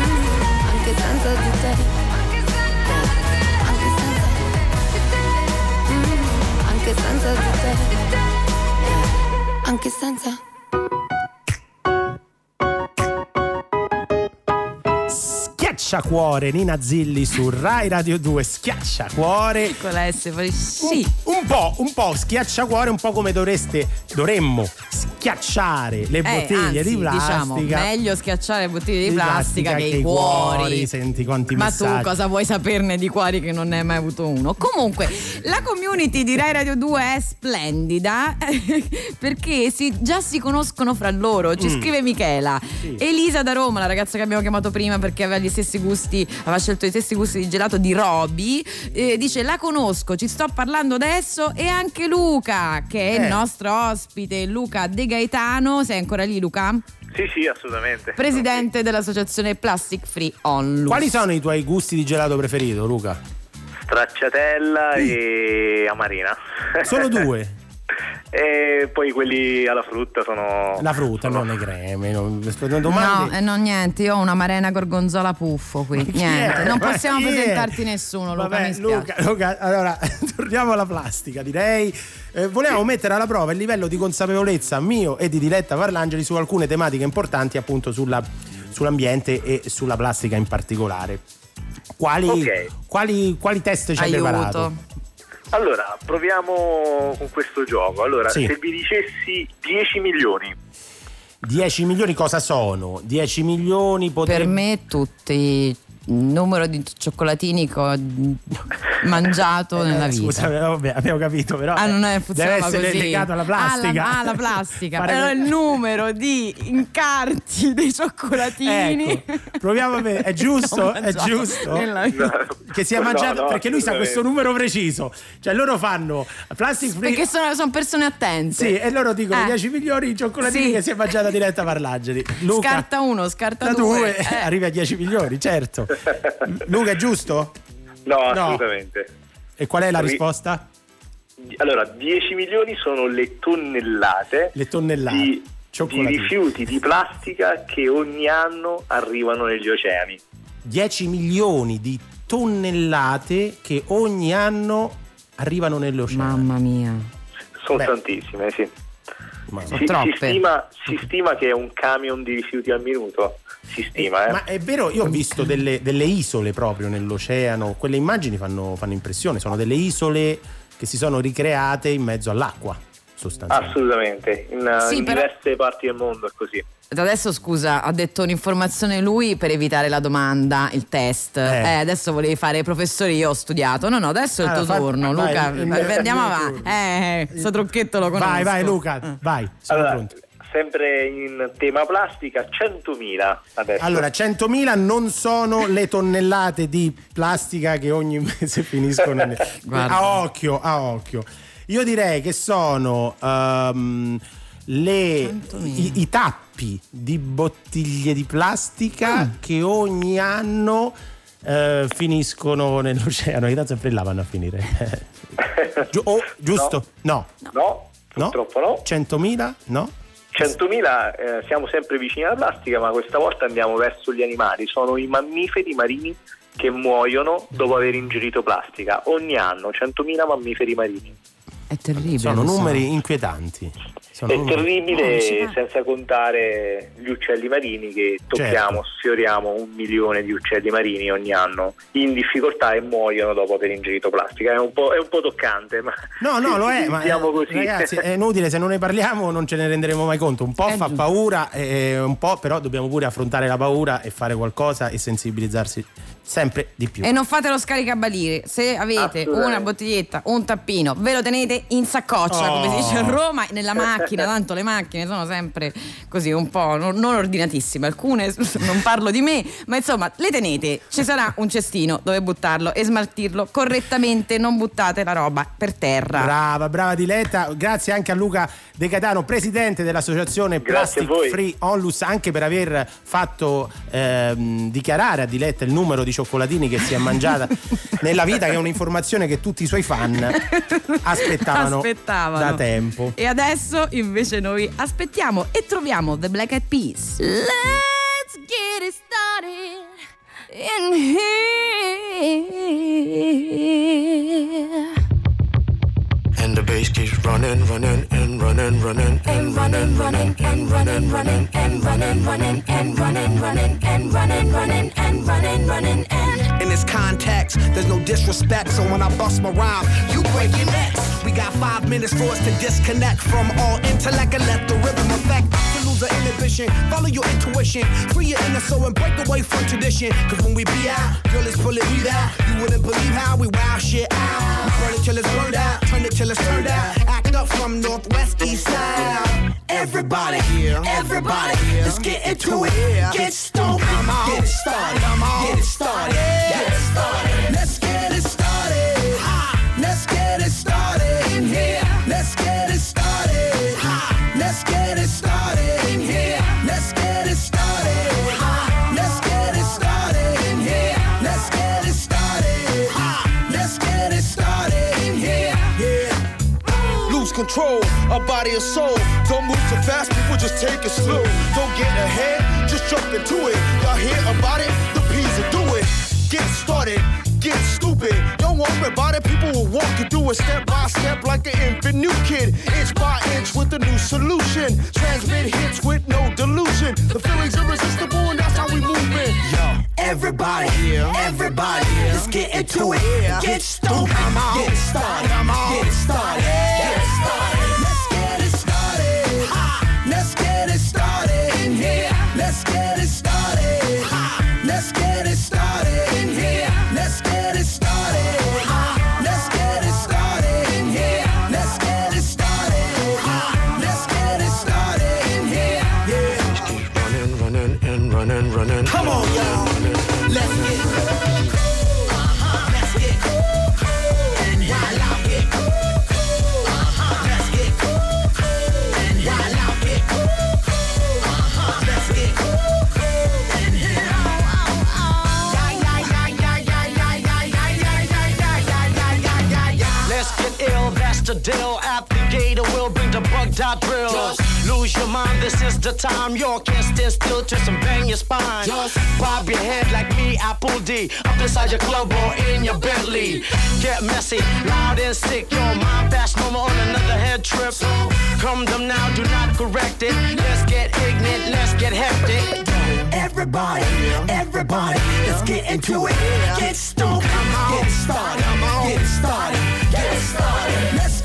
anche senza di te. Eh, Anche senza Mm, Anche senza di te. Anche senza. Schiacciacuore Nina Zilli su Rai Radio 2 Schiacciacuore Con la S fuori sì. un po', un po' schiacciacuore, un po' come dovreste, dovremmo schiacciare le Eh, bottiglie anzi, di plastica. diciamo, meglio schiacciare le bottiglie di, di plastica, che i cuori. Senti quanti Ma messaggi. tu cosa vuoi saperne di cuori che non ne hai mai avuto uno? Comunque, la community di Rai Radio 2 è splendida perché si- già si conoscono fra loro. Ci Mm. scrive Michela. Sì. Elisa da Roma, la ragazza che abbiamo chiamato prima perché aveva gli stessi gusti, aveva scelto gli stessi gusti di gelato di Roby. eh, dice: La conosco, ci sto parlando adesso. E anche Luca, che è Eh. il nostro ospite, Luca De Gaetano. Sei ancora lì, Luca? Sì, sì, assolutamente. Presidente dell'associazione Plastic Free Onlus. Quali sono i tuoi gusti di gelato preferito, Luca? Stracciatella e amarina. Solo due? e poi quelli alla frutta sono... La frutta, non le creme. Non, No, domande. eh, no, niente, io ho una marena gorgonzola puffo qui. Niente, non possiamo presentarti nessuno, Luca. Vabbè. Luca, Luca, allora torniamo alla plastica, direi. Eh, volevamo mettere alla prova il livello di consapevolezza mio e di Diletta Parlangeli su alcune tematiche importanti, appunto sulla- sull'ambiente e sulla plastica in particolare. Quali, Ok. quali, quali test ci hai preparato? Allora, proviamo con questo gioco. Allora, Sì. se vi dicessi 10 milioni, 10 milioni cosa sono? 10 milioni potrebbe... Per me tutti numero di cioccolatini che ho mangiato nella Eh, vita. Scusa, vabbè, abbiamo capito, però. Ah, non è deve funzionava essere così. legato alla plastica. Ah, la, ah, la plastica. Però il numero di incarti dei cioccolatini. Ecco, proviamo a vedere, è giusto? È giusto? nella. Che sia No, mangiato no, perché lui sa questo numero preciso. Cioè loro fanno plastic free. Perché sono, sono persone attente. Sì, e loro dicono Eh. 10 milioni di cioccolatini Sì. che si è mangiata diretta Parlageri. Luca, Scarta uno, scarta da due. due Eh. arrivi a 10 milioni, certo. Luca, è giusto? no, No. assolutamente. E qual è la Ri- risposta? Allora, 10 milioni sono le tonnellate, Le tonnellate. di, di rifiuti di plastica che ogni anno arrivano negli oceani. 10 milioni di tonnellate che ogni anno arrivano nell'oceano. Mamma mia. Sono Beh. tantissime, sì. Ma- Si, si troppe. stima, si stima che è un camion di rifiuti al minuto. Si stima, eh. Ma è vero, io ho visto delle, delle isole proprio nell'oceano, quelle immagini fanno, fanno impressione, sono delle isole che si sono ricreate in mezzo all'acqua, sostanzialmente. Assolutamente, in, Sì, in però- diverse parti del mondo è così. Adesso scusa, ha detto un'informazione lui per evitare la domanda, il test. Eh, adesso volevi fare professore, io ho studiato. No, no, adesso è il Allora, tuo fa- turno, vai, Luca. il- vai, andiamo il avanti. Eh, eh, sto trucchetto lo conosco. Vai, vai Luca, vai, sono Allora, pronto. Sempre in tema plastica, 100.000 adesso. Allora, 100.000 non sono le tonnellate di plastica che ogni mese finiscono nel... A occhio, a occhio. Io direi che sono ehm, le, i, i tappi di bottiglie di plastica che ogni anno eh, finiscono nell'oceano. In realtà sempre là vanno a finire. Giu- oh, giusto? No. No, No? purtroppo no. 100.000? No? 100.000 eh, siamo sempre vicini alla plastica, ma questa volta andiamo verso gli animali. Sono i mammiferi marini che muoiono dopo aver ingerito plastica. Ogni anno 100.000 mammiferi marini. È terribile. Sono numeri inquietanti. Sono È terribile Oh, va. senza contare gli uccelli marini che tocchiamo, Certo. sfioriamo un milione di uccelli marini ogni anno in difficoltà e muoiono dopo aver ingerito plastica. È un po', è un po' toccante, ma No, no, lo è, ma diciamo eh, così. ragazzi, è inutile, se non ne parliamo non ce ne renderemo mai conto. Un po' È fa giusto. paura, eh, un po' però dobbiamo pure affrontare la paura e fare qualcosa e sensibilizzarsi sempre di più. E non fate lo scaricabarile. Se avete una bottiglietta, un tappino, ve lo tenete in saccoccia, Oh. come si dice a Roma, nella macchina. Tanto le macchine sono sempre così un po' non, non ordinatissime. Alcune, non parlo di me, ma insomma, le tenete. Ci sarà un cestino dove buttarlo e smaltirlo correttamente. Non buttate la roba per terra. Brava, brava Diletta. Grazie anche a Luca De Catano, presidente dell'associazione Grazie Plastic. Free Onlus, anche per aver fatto ehm, dichiarare a Diletta il numero di cioccolatini che si è mangiata nella vita, che è un'informazione che tutti i suoi fan aspettavano, Aspettavano. da tempo. E adesso invece noi aspettiamo e troviamo The Black Eyed Peas. Let's get it started in here. And the bass keeps running, running, and running, running, and running, running, and running, running, and running, running, and running, running, and running, running, and running, running, and. In this context, there's no disrespect, so when I bust my rhyme, you break your necks. We got five minutes for us to disconnect from all intellect and let the rhythm affect. To lose the inhibition, follow your intuition, free your inner soul and break away from tradition. Cause when we be out, girl, it's pulling we out. You wouldn't believe how we wow shit out. We burn it till it's burned out, turn it till it's turned out. Act up from northwest, east side. Everybody, here, everybody, let's get into it. Get stoked, get it started, get it started, get it started. Let's get it started. Let's get it started in here. Control of body and soul. Don't move too fast, people just take it slow. Don't get ahead, just jump into it. Y'all hear about it? The P's will do it. Get started, get stupid. Don't worry about it, people will walk you through it step by step like an infant new kid. Inch by inch with a new solution. Transmit hits with no delusion. The feeling's irresistible and that's how we move it. Yo. Everybody, everybody, let's get into it. Get stoked, get it started, get it started, get started. Let's get it started. Ha. Let's get it started in here. The deal. Applicator will bring the bug dot drill. Lose your mind, this is the time. You can't stand still, twist and bang your spine. Bob your head like me, Apple D. Up inside your club or in your Bentley. Get messy, loud and sick. Your mind fast, no more on another head trip. Come them now, do not correct it. Let's get ignorant, let's get hectic. Everybody, everybody, let's get into it. Get stoked, get started, get started, get started. Let's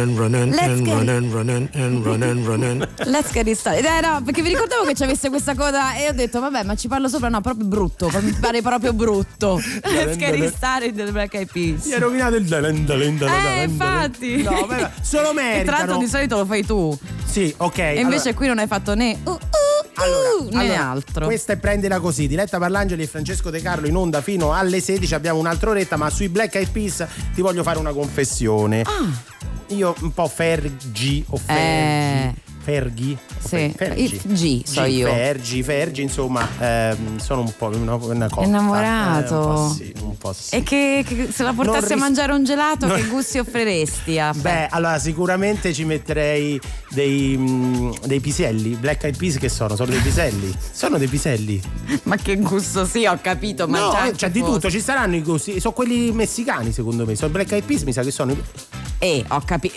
and running, and get- running, running, and running, running. Let's get it started. Eh no, perché vi ricordavo che c'avesse questa coda e ho detto, vabbè, ma ci parlo sopra, no, proprio brutto, mi pare proprio brutto. Let's get it started del Black Eyed Peas. Si è rovinato il dalen, dalen, dalen, Eh, infatti. No, vabbè, solo E tra l'altro meritano. di solito lo fai tu. Sì, ok. E invece qui non hai fatto né uh, uh, né allora, altro. Questa è Prendila così. Diletta Parlangeli e Francesco De Carlo in onda fino alle 16. Abbiamo un'altra oretta, ma sui Black Eyed Peas ti voglio fare una confessione. Io un po' Fergi o Fergi. Eh. Ferghi? Sì, Fer- il G so io. Fergi, Fergi, insomma, ehm, sono un po' una, una cotta. Innamorato. Eh, un po' sì, un po' sì. E che, che se la portassi Non a ris- mangiare un gelato, non- che gusti offriresti? A Beh, allora sicuramente ci metterei dei, mm, dei piselli. Black Eyed Peas che sono? Sono dei piselli? Sono dei piselli. Ma che gusto sì, ho capito, ma no, già eh, c'è di tutto, ci saranno i gusti. Sono quelli messicani, secondo me. Sono Black Eyed Peas, mi sa che sono. Eh, ho capito.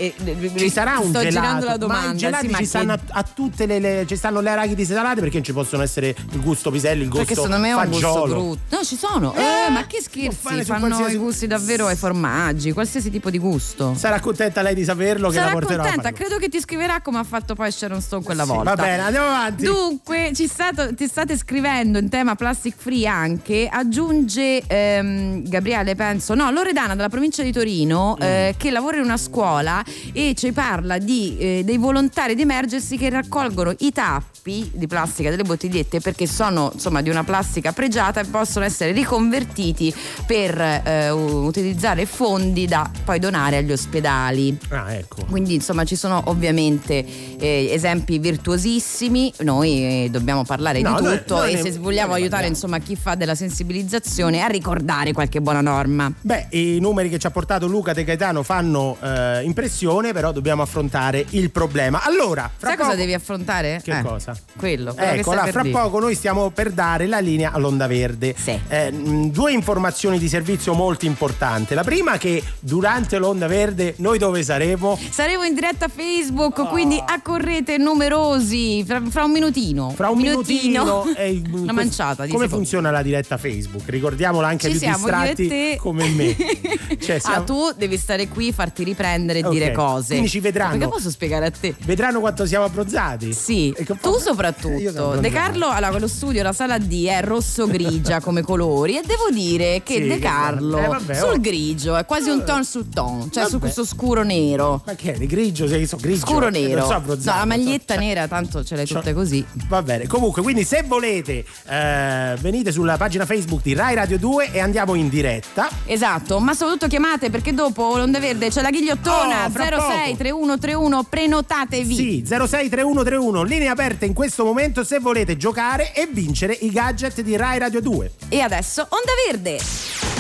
Ci sarà un Sto gelato. girando la ma domanda. i gelati sì, ma ci stanno a, a tutte le, le- Ci stanno le arachidi salate perché non ci possono essere il gusto piselli, il gusto Perché secondo me è un gusto fagiolo. brutto. No, ci sono. Eh, ma che scherzi? Fanno qualsiasi- i gusti davvero ai formaggi, qualsiasi tipo di gusto. Sarà contenta lei di saperlo che Sarà la porterò contenta, credo che ti scriverà come ha fatto poi Sharon Stone quella Sì, volta. va bene, andiamo avanti. Dunque, ci stato- ti state scrivendo in tema plastic free anche. Aggiunge ehm, Gabriele, penso, no, Loredana dalla provincia di Torino, Mm. eh, che lavora in una scuola e ci parla di, eh, dei volontari di Emergency che raccolgono i tappi di plastica delle bottigliette perché sono insomma di una plastica pregiata e possono essere riconvertiti per eh, utilizzare fondi da poi donare agli ospedali. Ah, ecco. Quindi insomma ci sono ovviamente eh, esempi virtuosissimi, noi eh, dobbiamo parlare No, di noi- tutto noi e ne- se vogliamo noi aiutare insomma chi fa della sensibilizzazione a ricordare qualche buona norma. Beh, i numeri che ci ha portato Luca De Gaetano fanno eh, impressione, però dobbiamo affrontare il problema. Allora, fra Sai poco... cosa devi affrontare? Che Eh, cosa? Quello, quello Ecco, per fra dire. poco noi stiamo per dare la linea all'Onda Verde. Eh, mh, due informazioni di servizio molto importanti. La prima che durante l'Onda Verde noi dove saremo? Saremo in diretta Facebook, quindi accorrete numerosi fra, fra un minutino. Fra un minutino, e, mh, Una manciata di Come secondi. funziona la diretta Facebook? Ricordiamola anche Ci più siamo distratti come me. Cioè, Ah, siamo- tu devi stare qui, farti riprendere e Ok, dire cose. quindi ci vedranno. Perché posso spiegare a te? Vedranno quanto siamo abbronzati. Sì, tu Io sono soprattutto. De Carlo, allora, quello studio, la sala D è rosso-grigia come colori e devo dire che Sì, De Carlo eh, vabbè, sul oh. grigio è quasi un ton su ton, cioè su Vabbè. questo scuro nero. Ma che è? Di grigio? Sei so grigio? Scuro nero. so no, abbronzato, la non so- maglietta nera, tanto ce l'hai tutte così. Va bene, comunque, quindi se volete eh, venite sulla pagina Facebook di Rai Radio 2 e andiamo in diretta. Esatto, ma soprattutto chiamate perché dopo l'Onda Verde c'è la ghigliottona Oh, fra 06 3131 prenotatevi. Sì, 063131, linee aperte in questo momento se volete giocare e vincere i gadget di Rai Radio 2. E adesso Onda Verde.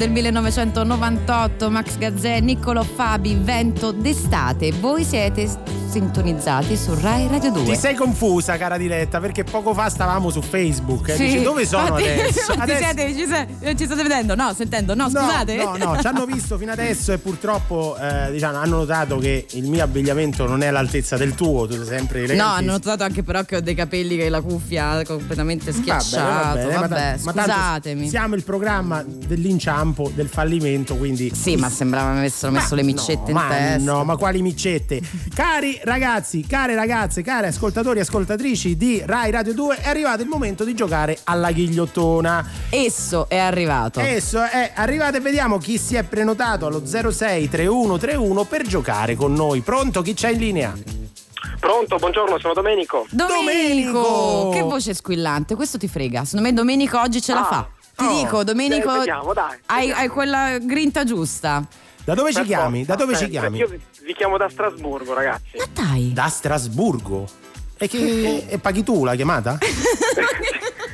Del 1998, Max Gazzè, Niccolo Fabi, Vento d'estate. Voi siete sintonizzati su Rai Radio 2. Ti sei confusa, cara Diletta, perché poco fa stavamo su Facebook. E dici, dove sono infatti- adesso? Adesso- siete- ci, se- eh, ci state vedendo? No, sentendo? No, No, scusate. No, no, ci hanno visto fino adesso e purtroppo eh, diciamo, hanno notato che il mio abbigliamento non è all'altezza del tuo, tu sei sempre No, elegantissimo. hanno notato anche però che ho dei capelli che la cuffia completamente schiacciato. va bene, Vabbè, ma ma tanto scusatemi. siamo il programma dell'inciampo, del fallimento, quindi Sì, ma sembrava mi avessero messo le micette in ma testa. no, ma quali micette? Cari ragazzi, care ragazze, cari ascoltatori e ascoltatrici di Rai Radio 2, è arrivato il momento di giocare alla ghigliottona. Esso è arrivato. Esso è arrivato e vediamo chi si è prenotato allo 06 3131 per giocare con noi. Pronto? Chi c'è in linea? Pronto, buongiorno, sono Domenico. Domenico! Domenico! Che voce squillante, questo ti frega. Secondo me Domenico oggi ce la Ah. fa. Ti Oh. dico, Domenico, Eh, vediamo, dai, hai, hai quella grinta giusta. Da dove ci Per chiami? forza. Da dove ci Eh, chiami? Io vi, chiamo da Strasburgo, ragazzi. Dai. Da Strasburgo. E che e paghi tu la chiamata?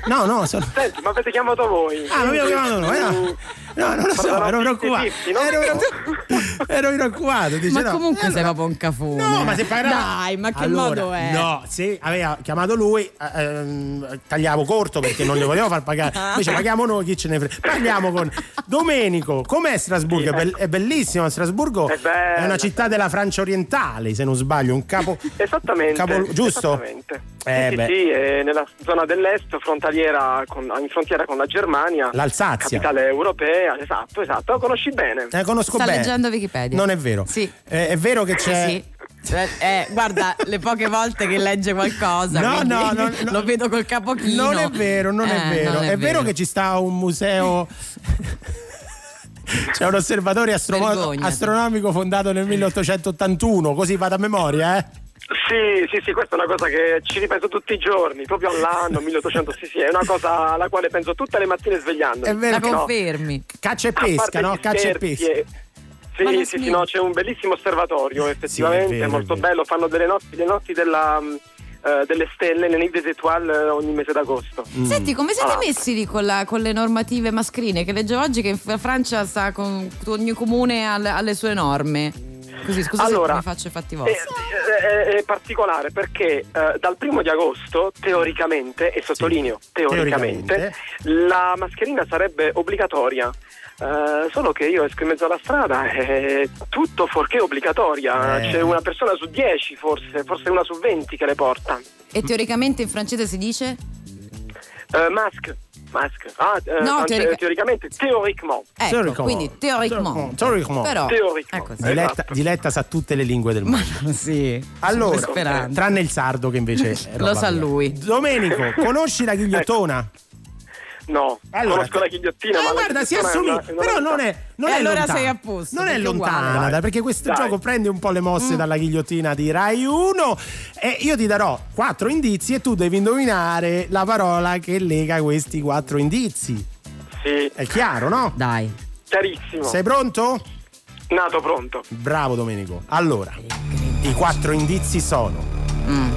No, no, sono... Senti, ma avete chiamato voi? Ah, ma abbiamo chiamato noi, no. No, non lo so, ero preoccupato. no? Ero, ero preoccupato. Dice, ma no. comunque Eh, sei allora- proprio un cafone. No, ma se parla... Dai, ma che Allora, modo è? No, se aveva chiamato lui, eh, ehm, tagliavo corto perché non le volevo far pagare. Invece paghiamo noi, chi ce ne frega. Parliamo con Domenico. Com'è Strasburgo? È, bell- è bellissimo. Strasburgo È è una città della Francia orientale, se non sbaglio. Un capo. Esattamente. Capo- giusto? Esattamente. Eh, sì, beh. sì, sì, è nella zona dell'est, frontaliera con- in frontiera con la Germania. L'Alsazia. Capitale europea, esatto, esatto. Lo conosci bene. Eh, conosco Sta bene. leggendo Wikipedia. Non è vero. Sì. Eh, è vero che c'è. Sì. Eh, eh, guarda, le poche volte che legge qualcosa, No, no, no, no. lo vedo col capo chino. Non è vero, non è Eh, vero. non è, vero che ci sta un museo. C'è un osservatorio astromo- astronomico fondato nel 1881, così vado a memoria, eh? Sì, sì, sì, questa è una cosa che ci ripenso tutti i giorni, proprio all'anno 1800, sì, sì, è una cosa alla quale penso tutte le mattine svegliandomi. È vero La che- confermi. Caccia e pesca, no? Caccia e pesca. e- Sì, sì, sì, no, c'è un bellissimo osservatorio, effettivamente, Sì, è vero, molto è bello, fanno delle notti, le notti della, mm, eh, delle stelle, le Nuit des Étoiles eh, ogni mese d'agosto. Mm. Senti, come siete Ah. messi lì con, la- con le normative mascherine? Che leggevo oggi che la Francia sta con ogni comune alle, alle sue norme. Così, scusa Allora, se mi faccio i fatti È, vostri. è- è particolare perché eh, dal primo di agosto, teoricamente, e sottolineo teoricamente, Teoricamente. la mascherina sarebbe obbligatoria. Eh, solo che io esco in mezzo alla strada e tutto fuorché obbligatoria. Eh. C'è una persona su 10, forse, forse una su 20 che le porta. E teoricamente in francese si dice? Eh, mask. Mask. Ah, eh, No, france- teorica- teoricamente, teoricamente. Ecco, Teoricamente. quindi teoricamente. Teoricamente. Però, Teoricamente. ecco, sì. Diletta, Esatto. Diletta sa tutte le lingue del mondo. sì. Allora, sperante. tranne il sardo che invece Lo sa lui. Domenico, conosci la ghigliottona? No, Allora, conosco la ghigliottina, Eh, ma guarda, si assomiglia, però non è, non E è allora lontana. sei a posto, Non è lontana, uguale. dai, perché questo Dai. gioco prende un po' le mosse Mm. dalla ghigliottina di Rai 1 e io ti darò quattro indizi e tu devi indovinare la parola che lega questi quattro indizi. Sì, È chiaro, no? Dai. chiarissimo. Sei pronto? Nato pronto. Bravo Domenico. Allora, i quattro indizi sono Mm.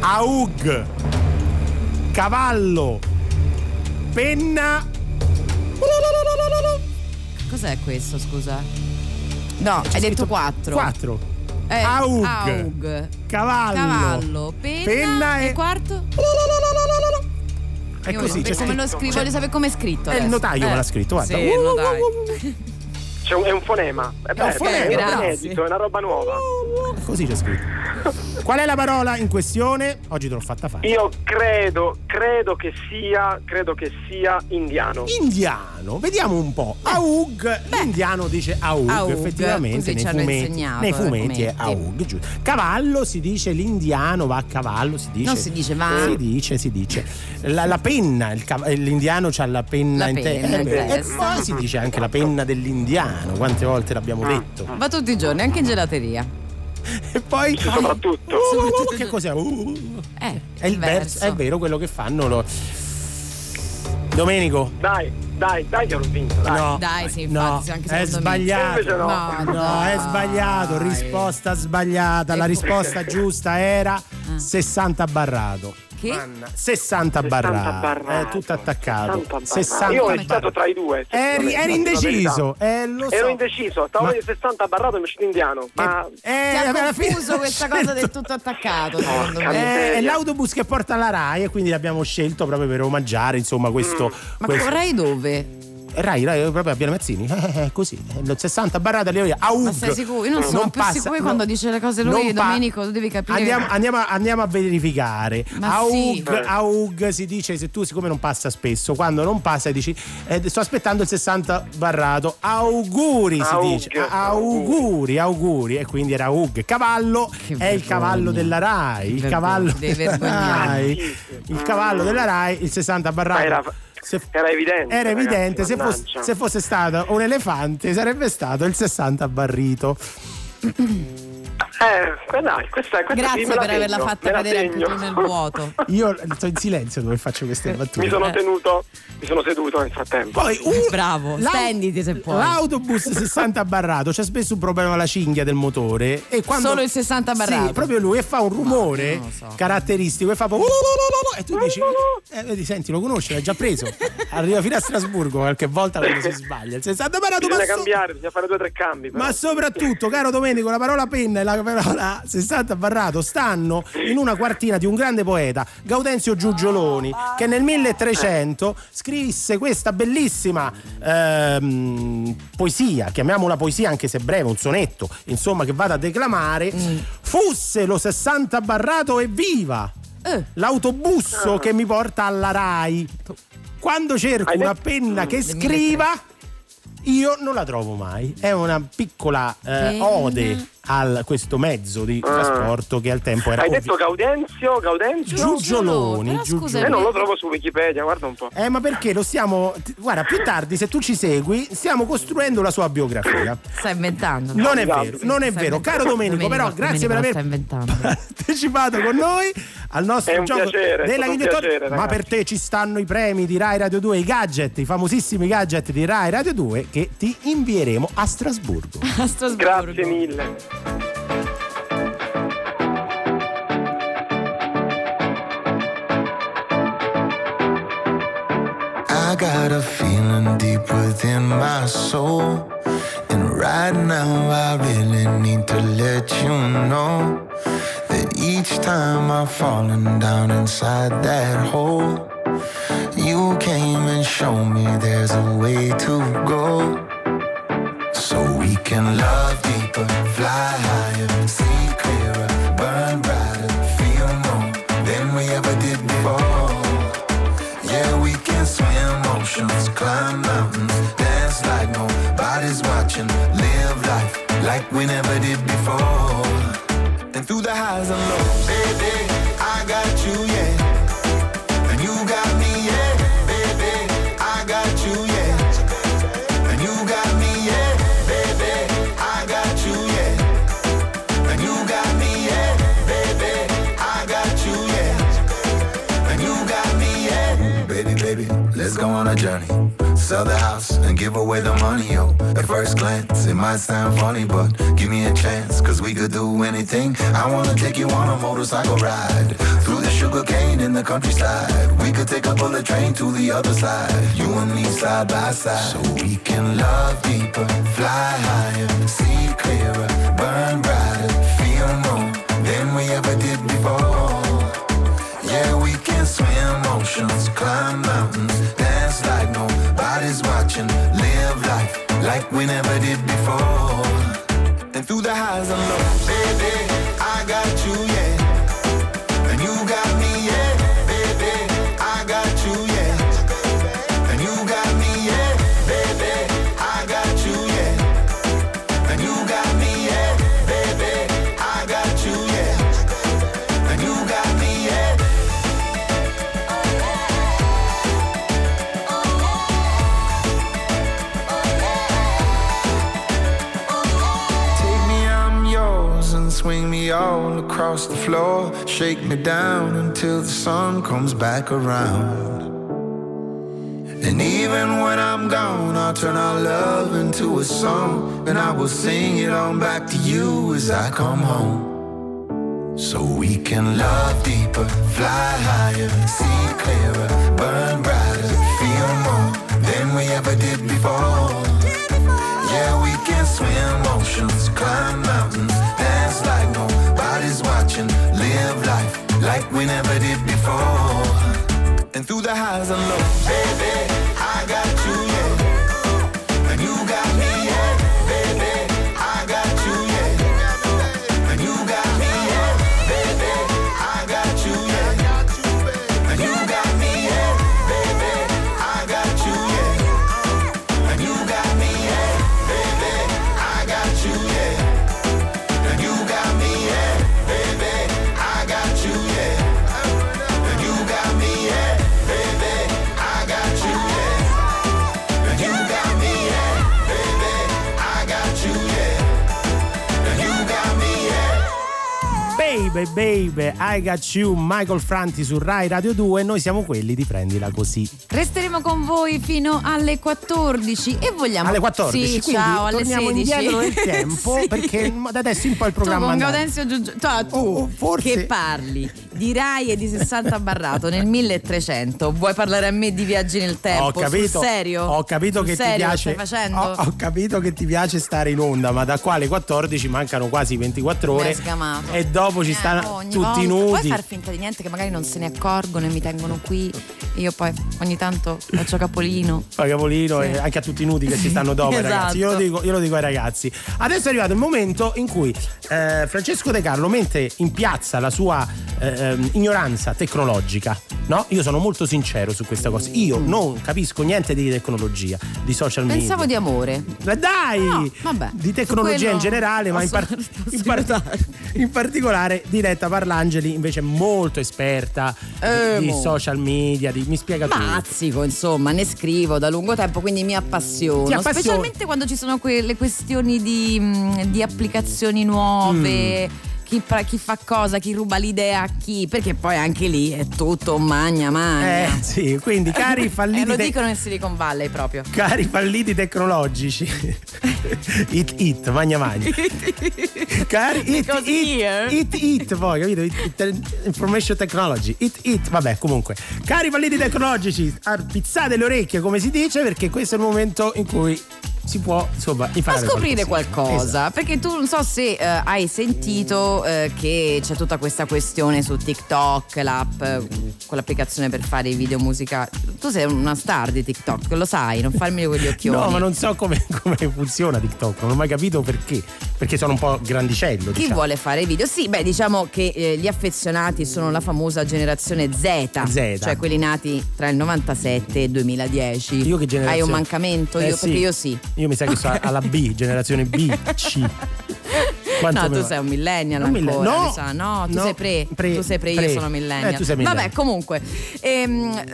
AUG, cavallo, penna. Cos'è questo, scusa? No, hai detto quattro. Quattro. Eh, Aug. Aug. Cavallo. Cavallo, penna, Penna e e- quarto? È così, voglio c'è sapere come lo scritto. scrivo, voglio sapere come è scritto. È il notaio me l'ha scritto, guarda. Sì, il Uh, notaio. C'è un, è un fonema. Eh beh, un fonema, è grazie. inedito, è una roba nuova. Così c'è scritto. Qual è la parola in questione? Oggi te l'ho fatta fare. Io credo, credo che sia, credo che sia indiano. Indiano, vediamo un po'. Aug, l'indiano dice Aug, Aug, effettivamente nei fumetti, nei eh, fumetti è. Aug, giusto. Cavallo si dice l'indiano va a cavallo, si dice. Non si dice va. Si dice, si dice. La, la penna, cav- l'indiano c'ha la penna La in, te- penna in eh, beh, E testa. poi si dice anche la penna dell'indiano, quante volte l'abbiamo detto. Va tutti i giorni, anche in gelateria. E poi Soprattutto. Uh, uh, uh, che cos'è? Uh, Eh, è il verso, è vero quello che fanno lo... Domenico, Dai, dai, dai che ho vinto. Dai. No. Dai, sì, infatti, No, anche è secondo me. sbagliato. No. No, No, è sbagliato, risposta sbagliata. La Ecco. risposta giusta era 60 barrato. Che? Manna, 60 barra. barrate. È tutto attaccato. 60 60 Io ho barra. esitato tra i due. Eri, eri indeciso. Eh, lo so. Ero indeciso, stavo Ma- di 60 barrato e mi è uscito indiano. Ma Ti ha confuso questa cosa del tutto attaccato, secondo Eh, me. è l'autobus che porta alla Rai e quindi l'abbiamo scelto proprio per omaggiare insomma questo. Ma questo- Rai dove? Rai, Rai, proprio a Piano Mazzini, eh, eh, così, eh, lo 60 barrata le Aug. Ma sei sicuro? Io non sono più passa- sicura no, quando dice le cose lui, non pa- Domenico, tu devi capire. Andiamo, andiamo a, andiamo a verificare. Ma Aug, sì. Aug si dice se tu, siccome non passa spesso, quando non passa dici eh, sto aspettando il 60 barrato. Auguri si Aug, dice. Auguri, auguri. E quindi era Aug. Cavallo è il cavallo della Rai. Il cavallo della. Rai. Il cavallo della Rai, il 60 barrato. Se- era evidente. era ragazzi, evidente, se, fosse, se fosse stato un elefante sarebbe stato il 60 barrito. Eh, dai, questa, questa Grazie la per averla segno, fatta me la cadere anche tu nel vuoto. Io sto in silenzio dove faccio queste battute. Mi sono Eh. tenuto, mi sono seduto nel frattempo. Poi un- Bravo, l'au- stenditi se puoi. L'autobus 60 barrato c'è spesso un problema alla cinghia del motore e quando Solo il 60 barrato. Sì, proprio lui e fa un rumore so. caratteristico e fa proprio e tu dici eh, vedi senti lo conosci l'hai già preso arriva fino a Strasburgo qualche volta quando si sbaglia il 60 barrato ma, Bisogna so- cambiare, bisogna fare due o tre cambi. però. ma soprattutto caro Domenico la parola penna e la parola 60 barrato stanno in una quartina di un grande poeta Gaudenzio Giugioloni che nel 1300 scrisse questa bellissima ehm, poesia chiamiamola poesia anche se breve un sonetto insomma che vado a declamare fusse lo 60 barrato e viva Eh. l'autobusso che mi porta alla Rai quando cerco una penna che scriva io non la trovo mai. È una piccola eh, Penna. ode a questo mezzo di Ah. trasporto che al tempo era Hai ovvi- detto Gaudenzio, Gaudenzio? Giugioloni. Giugioloni. Eh, non lo trovo su Wikipedia, guarda un po'. Eh, ma perché lo stiamo. Guarda, più tardi, se tu ci segui, stiamo costruendo la sua biografia. Stai inventando. Non è esatto. vero, non è Stai vero. Caro Domenico, però, grazie per Domenico, aver stai inventando. partecipato con noi al nostro È un gioco piacere, della piacere, Ma per te ci stanno i premi di Rai Radio 2, i gadget, i famosissimi gadget di Rai Radio 2 che ti invieremo a Strasburgo. A Strasburgo. Grazie mille. I got a feeling deep within my soul. And right now, I really need to let you know that each time I've fallen down inside that hole, you came and showed me there's a way to go. So we can love deeper, fly higher, see clearer, burn brighter, feel more than we ever did before. Yeah, we can swim oceans, climb mountains, dance like nobody's watching, live life like we never did before. And through the highs and lows, Sell the house and give away the money, yo. At first glance, it might sound funny, but give me a chance, cause we could do anything. I wanna take you on a motorcycle ride. Through the sugar cane in the countryside. We could take a bullet train to the other side. You and me side by side. So we can love deeper, fly higher, see clearer, burn brighter, feel more than we ever did before. Yeah, we can swim oceans, climb we never did before. Shake me down until the sun comes back around. And even when I'm gone, I'll turn our love into a song. And I will sing it on back to you as I come home. So we can love deeper, fly higher, see clearer, burn brighter, feel more than we ever did before. Yeah, we can swim oceans, climb mountains, like we never did before. And through the highs and lows, baby, Baby, baby, I got you, Michael Franti su Rai Radio 2. Noi siamo quelli di prendila così. Resteremo con voi fino alle 14 e vogliamo Alle 14, Sì, quindi ciao, alle torniamo 16. indietro nel tempo Sì. perché da adesso in poi il Tu programma con andrà. Gaudenzio Giugio- tu, tu Oh, forse- che parli di Rai e di 60 barrato nel 1300 vuoi parlare a me di viaggi nel tempo? Ho capito, Sul serio? ho capito Sul che ti serio lo piace. stai facendo? Ho, ho capito che ti piace stare in onda, ma da qua alle 14 mancano quasi 24 Mi hai ore. E dopo ci Eh, ogni tutti volta. Puoi nudi. far finta di niente che magari non se ne accorgono e mi tengono qui. Io poi ogni tanto faccio capolino. Poi Capolino Sì. e anche a tutti i nudi che ci stanno dopo, Esatto. ragazzi. Io lo, dico, io lo dico ai ragazzi. Adesso è arrivato il momento in cui eh, Francesco De Carlo mette in piazza la sua eh, ehm, ignoranza tecnologica. No? Io sono molto sincero su questa cosa. Io non capisco niente di tecnologia, di social media. Mm. Pensavo di amore. Ma dai! No, vabbè. Di tecnologia in generale, ma in, par- in par- in particolare Diretta Parlangeli invece è molto esperta Eh, di, mo. social media, di- mi spiega tutto. Mazzico, insomma, ne scrivo da lungo tempo, quindi mi appassiono. Specialmente quando ci sono quelle questioni di, di applicazioni nuove. Mm. Chi, chi fa cosa, chi ruba l'idea a chi, perché poi anche lì è tutto magna magna. Eh sì, quindi cari Eh, falliti lo te- dicono in Silicon Valley proprio. Cari falliti tecnologici, it it, magna magna. Cari it it, it it, poi capito? It, it, information technology, it it, vabbè comunque. Cari falliti tecnologici, arpizzate le orecchie come si dice perché questo è il momento in cui si può insomma Fa imparare scoprire qualcosina. qualcosa, Esatto. perché tu non so se eh, hai sentito eh, che c'è tutta questa questione su TikTok, l'app, eh, quell'applicazione per fare i video musicali. Tu sei una star di TikTok, lo sai, non farmi quegli occhioni. No, ma non so come, come funziona TikTok, non ho mai capito perché. Perché sono un po' grandicello. Chi diciamo. vuole fare video? Sì, beh, diciamo che eh, gli affezionati sono la famosa generazione Z, Z. cioè quelli nati tra il 97 e il 2010. Io che generazione? Hai un mancamento? Eh io, sì. Perché io sì. Io mi sa che sono alla B, generazione B, C. Quanto no, tu sei un millennial Un ancora, millennial. No, mi sa. No, tu no, sei pre, pre- tu sei pre, pre. io sono millennial. Eh, tu sei millennial. Vabbè, comunque, ehm,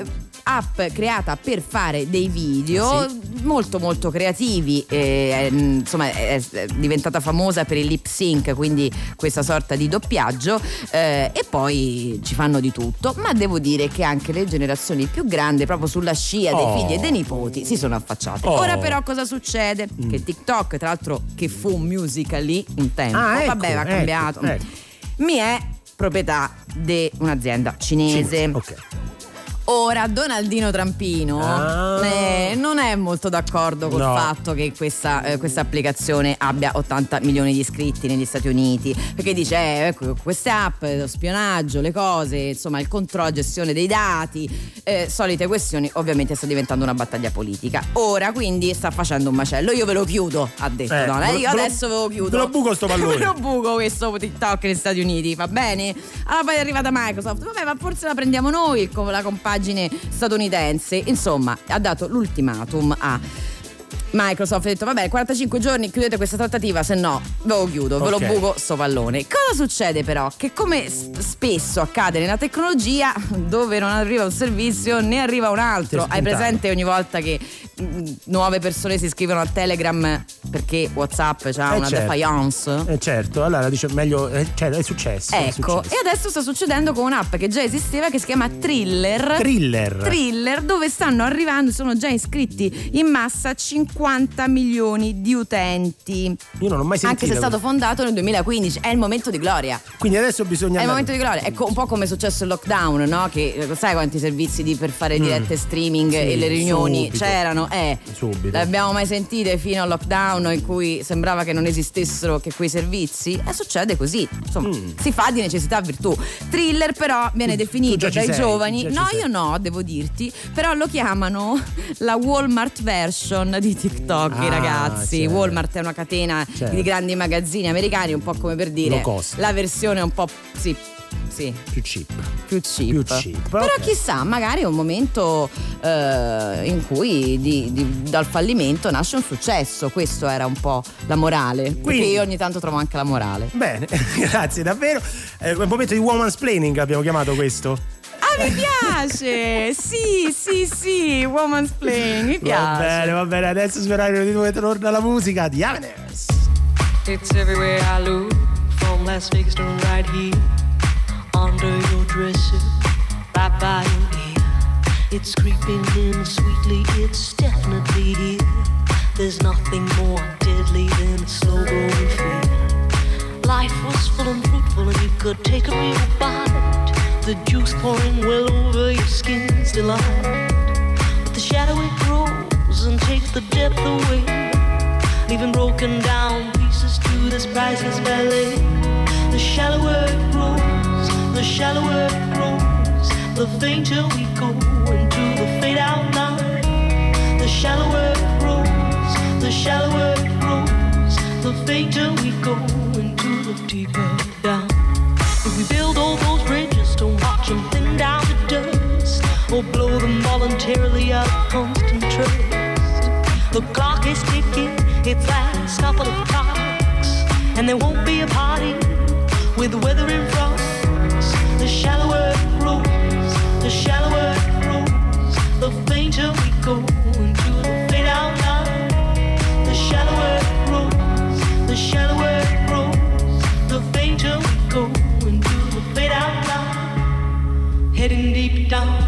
app creata per fare dei video Ah, molto molto creativi, eh, insomma è, diventata famosa per il lip sync, quindi questa sorta di doppiaggio eh, e poi ci fanno di tutto, ma devo dire che anche le generazioni più grandi, proprio sulla scia dei Oh. figli e dei nipoti, si sono affacciate. Oh. Ora però cosa succede? Mm. Che TikTok, tra l'altro che fu un musical.ly un tempo, Ah, ecco, vabbè va ecco, cambiato, ecco. mi è proprietà di un'azienda cinese. Ok. Ora Donaldino Trampino Ah. eh, non è molto d'accordo col No. fatto che questa, eh, questa applicazione abbia 80 milioni di iscritti negli Stati Uniti perché dice eh, ecco, queste app, lo spionaggio, le cose, insomma il controllo, gestione dei dati, eh, solite questioni, ovviamente sta diventando una battaglia politica. Ora quindi sta facendo un macello, io ve lo chiudo, ha detto Eh, Donald, io lo- adesso ve lo chiudo. ve lo buco sto pallone. Ve lo buco questo TikTok negli Stati Uniti, va bene? Allora poi è arrivata Microsoft, vabbè ma forse la prendiamo noi la compagine statunitense. Insomma, ha dato l'ultimatum a Microsoft ha detto vabbè 45 giorni chiudete questa trattativa se no ve lo chiudo ve Ok. lo buco sto pallone cosa succede però che come spesso accade nella tecnologia dove non arriva un servizio ne arriva un altro è hai presente ogni volta che mm, nuove persone si iscrivono a Telegram perché WhatsApp ha Eh, una certo. defiance. Eh certo, allora dice meglio, eh, cioè è successo. è Ecco, successo. e adesso sta succedendo con un'app che già esisteva che si chiama Thriller. Thriller. Thriller, dove stanno arrivando, sono già iscritti in massa 50 milioni di utenti. Io non ho mai sentito. Anche se è stato fondato nel 2015, è il momento di gloria. Quindi adesso bisogna È il momento di gloria, è co- un po' come è successo il lockdown, no? Che eh, sai quanti servizi di- per fare Mm. dirette streaming Sì, e le riunioni subito. c'erano? Eh, Subito. le abbiamo mai sentite fino al lockdown in cui sembrava che non esistessero che quei servizi? E succede così, insomma, si fa di necessità virtù. Thriller però viene definito Mm. già ci dai sei, giovani, no io no, devo dirti, però lo chiamano la Walmart version di TikTok i Ah, ragazzi. certo. Walmart è una catena Certo. di grandi magazzini americani, un po' come per dire la versione un po' sì, sì, più cheap. più cheap. Più cheap, Però ok. chissà, magari è un momento eh, in cui di- di- dal fallimento nasce un successo. Questo era un po' la morale. Quindi- io ogni tanto trovo anche la morale. Bene, grazie davvero. È un momento di woman's planning abbiamo chiamato questo. Ah, mi piace! sì, sì, sì, woman's playing, mi Va piace. bene, va bene. Adesso sperario di dove torna la musica di Avenes. It's everywhere I look, from Las Vegas to right here, under your dresser, right by your ear. It's creeping in sweetly, it's definitely here. There's nothing more deadly than a slow growing fear. Life was full and fruitful, and you could take a real bite. The juice pouring well over your skin's delight. But the shadow it grows and takes the depth away leaving broken down pieces to this priceless ballet. The shallower it grows, the shallower it grows, the fainter we go into the fade out line. The shallower it grows, the shallower it grows, the fainter we go into the deeper down. Or blow them voluntarily out of constant trust. The clock is ticking, its last couple of clocks, and there won't be a party with the weather in front. The shallower it grows, the shallower it grows, the fainter we go into the fade out line. The shallower it grows, the shallower it grows, the fainter we go into the fade out line. Heading deep down,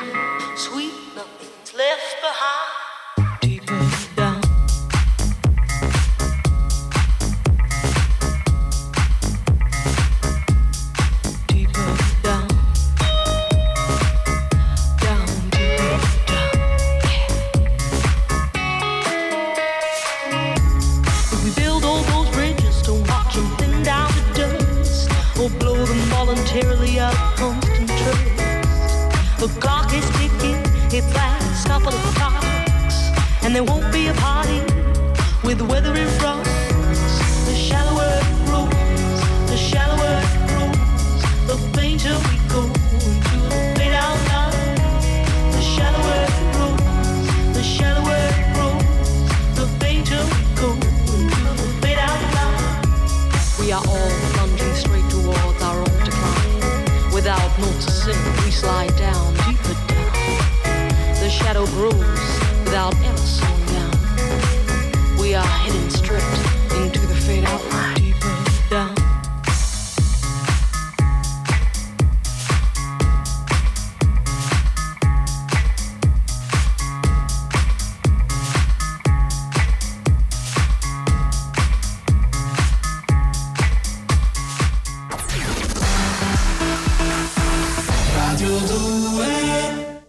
Radio 2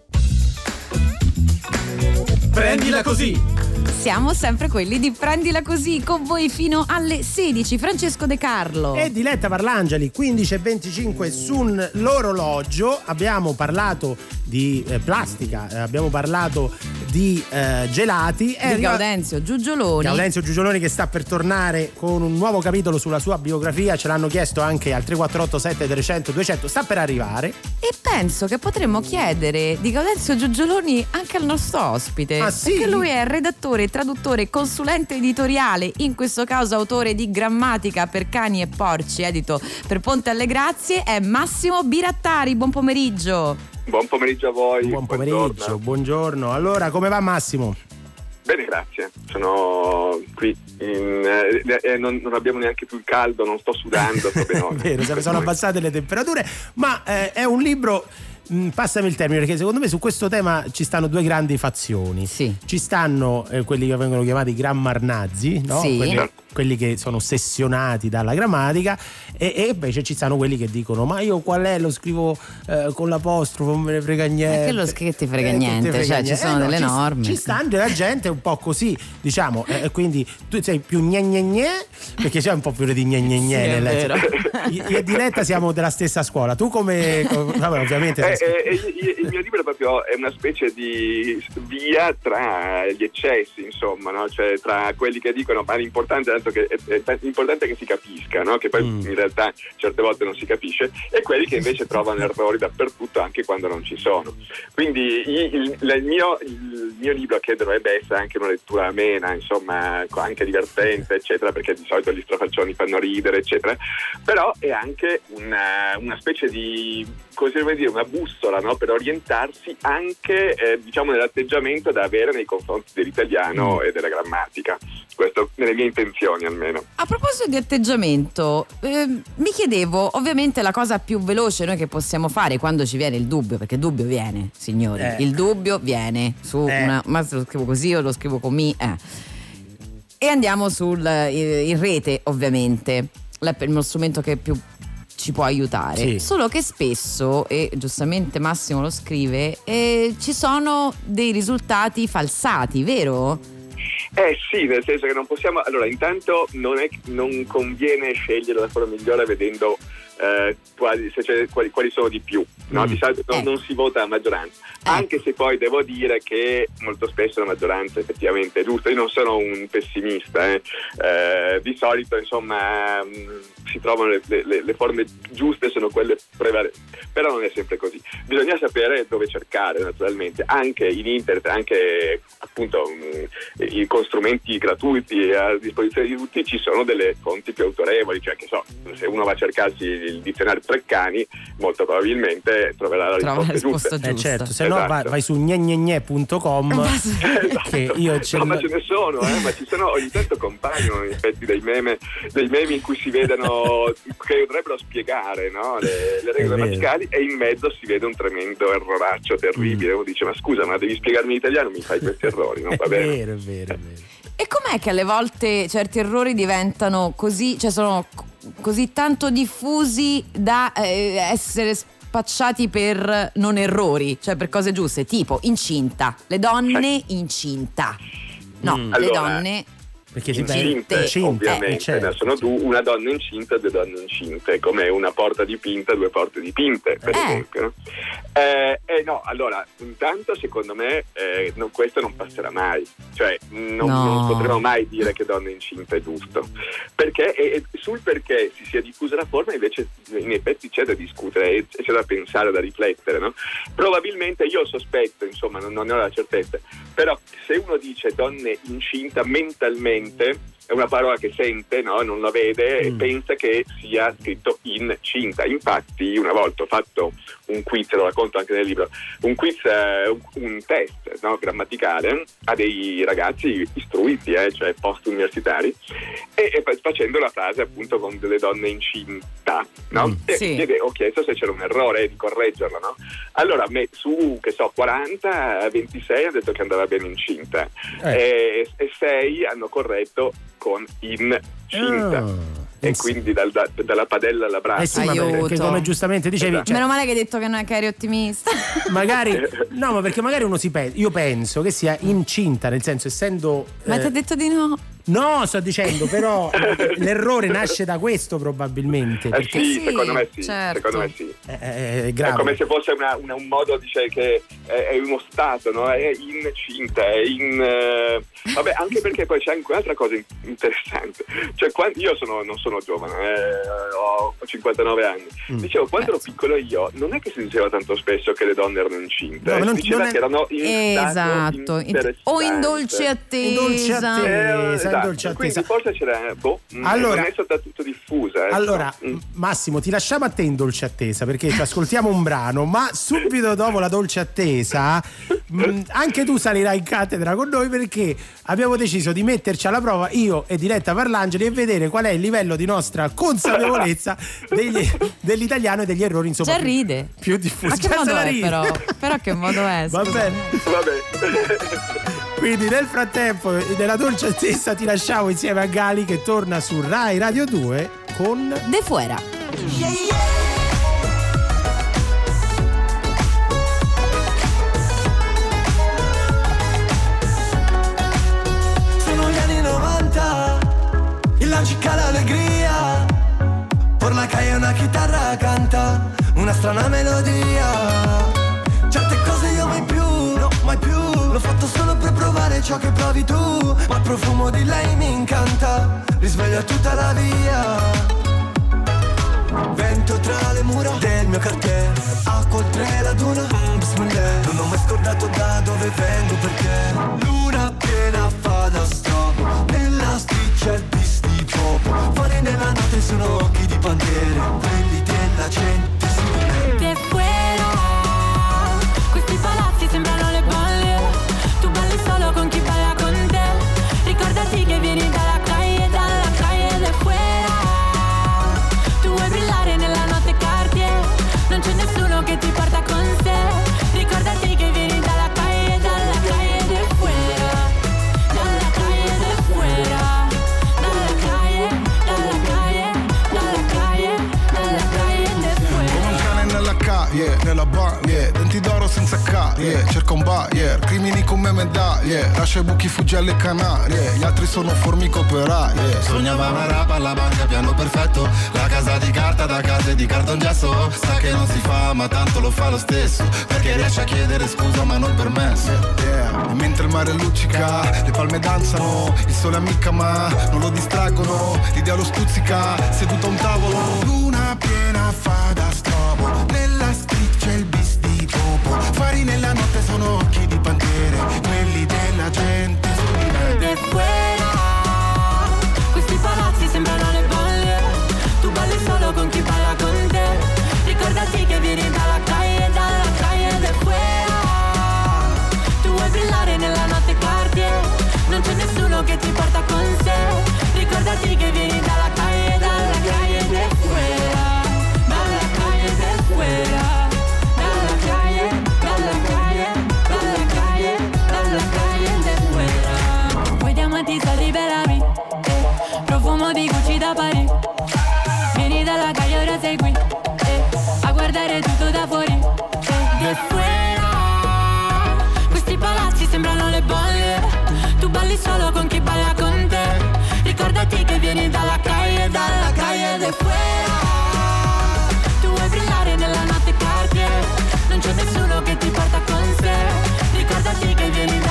Prendila così. Siamo sempre quelli di Prendila così con voi fino alle 16. Francesco De Carlo. E Diletta Parlangeli 15 e 25 sull'orologio abbiamo parlato di eh, plastica, eh, abbiamo parlato di eh, gelati. È Di Gaudenzio Giugioloni. Gaudenzio Giugioloni che sta per tornare con un nuovo capitolo sulla sua biografia, ce l'hanno chiesto anche al 348 7300 200, sta per arrivare. E penso che potremmo chiedere di Gaudenzio Giugioloni anche al nostro ospite. Ah, sì? Perché lui è redattore, traduttore, consulente editoriale, in questo caso autore di Grammatica per cani e porci, edito per Ponte alle Grazie, è Massimo Birattari. Buon pomeriggio. Buon pomeriggio a voi. Buon pomeriggio, buongiorno. Allora, come va Massimo? Bene, grazie. Sono qui in, eh, eh, non, non abbiamo neanche più il caldo, non sto sudando, sto. Vero, sono abbassate le temperature, ma eh, è un libro. mh, Passami il termine perché secondo me su questo tema ci stanno due grandi fazioni. Ci stanno eh, quelli che vengono chiamati grammarnazzi, no? Sì. quelli, quelli che sono ossessionati dalla grammatica, e, e invece ci stanno quelli che dicono: Ma io qual è? Lo scrivo eh, con l'apostrofo, non me ne frega niente. Eh, che lo che ti frega Eh, niente, frega cioè, niente. ci sono Eh, no, delle ci- norme. Ci sta la gente un po' così, diciamo, eh, quindi tu sei più gne gne gne, perché c'è un po' più di gne gne gne. Sì, è nel- vero. Io io e Diletta siamo della stessa scuola. Tu come. come- vabbè, ovviamente. Eh, eh, eh, il mio libro è proprio è una specie di via tra gli eccessi, insomma, no? cioè tra quelli che dicono ma l'importante è, tanto che, è, è importante che si capisca, no? che poi Mm. in realtà certe volte non si capisce, e quelli che invece trovano errori dappertutto anche quando non ci sono. Quindi il, il- il mio, il mio libro, che dovrebbe essere anche una lettura amena, insomma, anche divertente, eccetera, perché di solito gli strafaccioni fanno ridere, eccetera, però è anche una, una specie di, come si deve dire, una bussola no? per orientarsi anche eh, diciamo, nell'atteggiamento da avere nei confronti dell'italiano e della grammatica. Questo nelle mie intenzioni almeno. A proposito di atteggiamento, ehm, mi chiedevo, ovviamente la cosa più veloce noi che possiamo fare quando ci viene il dubbio, perché il dubbio viene, signori, Eh. il dubbio viene su Eh. una, ma se lo scrivo così o lo scrivo con mi, eh. E andiamo sul eh, in rete, ovviamente, L'app è uno strumento che più ci può aiutare. Sì. Solo che spesso, e giustamente Massimo lo scrive, eh, ci sono dei risultati falsati, vero? Eh sì, nel senso che non possiamo. Allora, intanto non, è, non conviene scegliere la forma migliore vedendo eh, quali, quali- quali sono di più. No? Mm. Di solito non- non si vota a maggioranza. Anche se poi devo dire che molto spesso la maggioranza effettivamente è giusta. Io non sono un pessimista. eh. Eh, di solito, insomma, mh, si trovano le, le- le forme giuste, sono quelle prevalenti. Però non è sempre così. Bisogna sapere dove cercare, naturalmente. Anche in internet, anche appunto mh, i- con strumenti gratuiti a disposizione di tutti ci sono delle fonti più autorevoli, cioè che so, se uno va a cercarsi il dizionario Treccani, molto probabilmente troverà la Trova la risposta, risposta giusta. Eh certo, se no Esatto. vai, vai su gnegne.com che io ce No, ma ce ne sono, eh, ma ci sono ogni tanto compaiono in effetti dei meme, dei meme in cui si vedono che dovrebbero spiegare no, le, le È regole grammaticali e in mezzo si vede un tremendo erroraccio terribile. Uno dice: Ma scusa, ma devi spiegarmi in italiano, mi fai questi errori, non va È bene. vero, è vero, è vero. E com'è che alle volte certi errori diventano così, cioè sono così tanto diffusi da eh, essere spacciati per non errori, cioè per cose giuste, tipo incinta, le donne incinta. No, Mm. le Allora, donne Perché Incinte, incinta, ovviamente, eh, certo, sono du- una donna incinta e due donne incinte, come una porta dipinta e due porte dipinte, per Eh. esempio. no? Eh, eh, no, allora, intanto secondo me eh, non- questo non passerà mai, cioè non, No. non potremo mai dire che donna incinta è giusto, perché e- sul perché si sia diffusa la forma invece in effetti c'è da discutere c'è da pensare, da riflettere. no? Probabilmente io sospetto, insomma, non, non ne ho la certezza, però se uno dice donne incinta mentalmente è una parola che sente, no? non la vede e pensa che sia scritto incinta. Infatti, una volta ho fatto un quiz, lo racconto anche nel libro, un quiz, eh, un, test no? grammaticale a dei ragazzi istruiti, eh, cioè post universitari, e, e fa- facendo la frase appunto con delle donne incinta. No? E Sì. chiede- ho chiesto se c'era un errore di correggerlo. No? Allora, me- su che so, 40, a 26 hanno detto che andava bene incinta e, e 6 hanno corretto con incinta. Ah. E quindi dal- da- dalla padella alla braccia. Eh sì, perché come giustamente dicevi, cioè, Meno male che hai detto che, non, che eri ottimista. magari no, ma perché magari uno si pensa, io penso che sia incinta, nel senso essendo Ma eh, ti ha detto di no? No, sto dicendo, però l'errore nasce da questo probabilmente. Eh perché- sì, secondo me sì, certo. secondo me sì. Eh, è È grave. come se fosse una- una- un modo di dire che è, è uno stato, no? È incinta, è in. eh, Vabbè, anche perché poi c'è anche un'altra cosa in- interessante. Cioè, quan- io sono- non sono giovane, eh, ho 59 anni. Mm. Dicevo, quando ero piccolo io, non è che si diceva tanto spesso che le donne erano incinte, No, ma non- si diceva non è- che erano in stato Esatto. O in dolce attesa. In dolce attesa. Eh, Esatto, dolce Quindi attesa. forse c'era, boh, mm, Allora- non è stata tutto diffusa. ecco. Allora, Mm. Massimo, ti lasciamo a te in dolce attesa perché ci ascoltiamo un brano, ma subito dopo la dolce attesa, mh, anche tu salirai in cattedra con noi perché abbiamo deciso di metterci alla prova io e Diletta Parlangeli e vedere qual è il livello di nostra consapevolezza degli- dell'italiano e degli errori insomma Già più- ride. più diffusi. Ma che Già modo è ride. però? Però che modo è? Va scusa? bene. Quindi nel frattempo, nella dolce attesa ti lasciamo insieme a Gali che torna su Rai Radio 2 con De fuera. Sono gli anni 90, il lancica l'allegria. Por la calle una chitarra canta una strana melodia. Provi tu. Ma il profumo di lei mi incanta, risveglia tutta la via. Vento tra le mura del mio quartiere Acqua oltre la duna mm, Bismillah Non ho mai scordato da dove vengo perché Luna piena fa da stop Nella bis di pop Fuori nella notte sono occhi di bandiere. Quelli della gente yeah, cerca un buyer, crimini come medaglie, lascia i buchi, fugge alle Canarie, gli altri sono formiche operaie. Sognava una rapa alla banca, piano perfetto, la casa di carta da case di cartongesso, sa che non si fa, ma tanto lo fa lo stesso, perché riesce a chiedere scusa ma non permesso. Yeah. E mentre il mare luccica, le palme danzano, il sole ammicca ma non lo distraggono, l'idea lo stuzzica, seduto a un tavolo. Luna piena fa da strobo, nella notte sono occhi di bandiere, quelli della gente su di me. De da Parigi. Vieni dalla calle, ora sei qui, eh. a guardare tutto da fuori. Eh. De fuera, questi palazzi sembrano le bolle. Tu balli solo con chi balla con te. Ricordati che vieni dalla calle, dalla calle de fuera. Tu vuoi brillare nella notte Cartier Non c'è nessuno che ti porta con sé Ricordati che vieni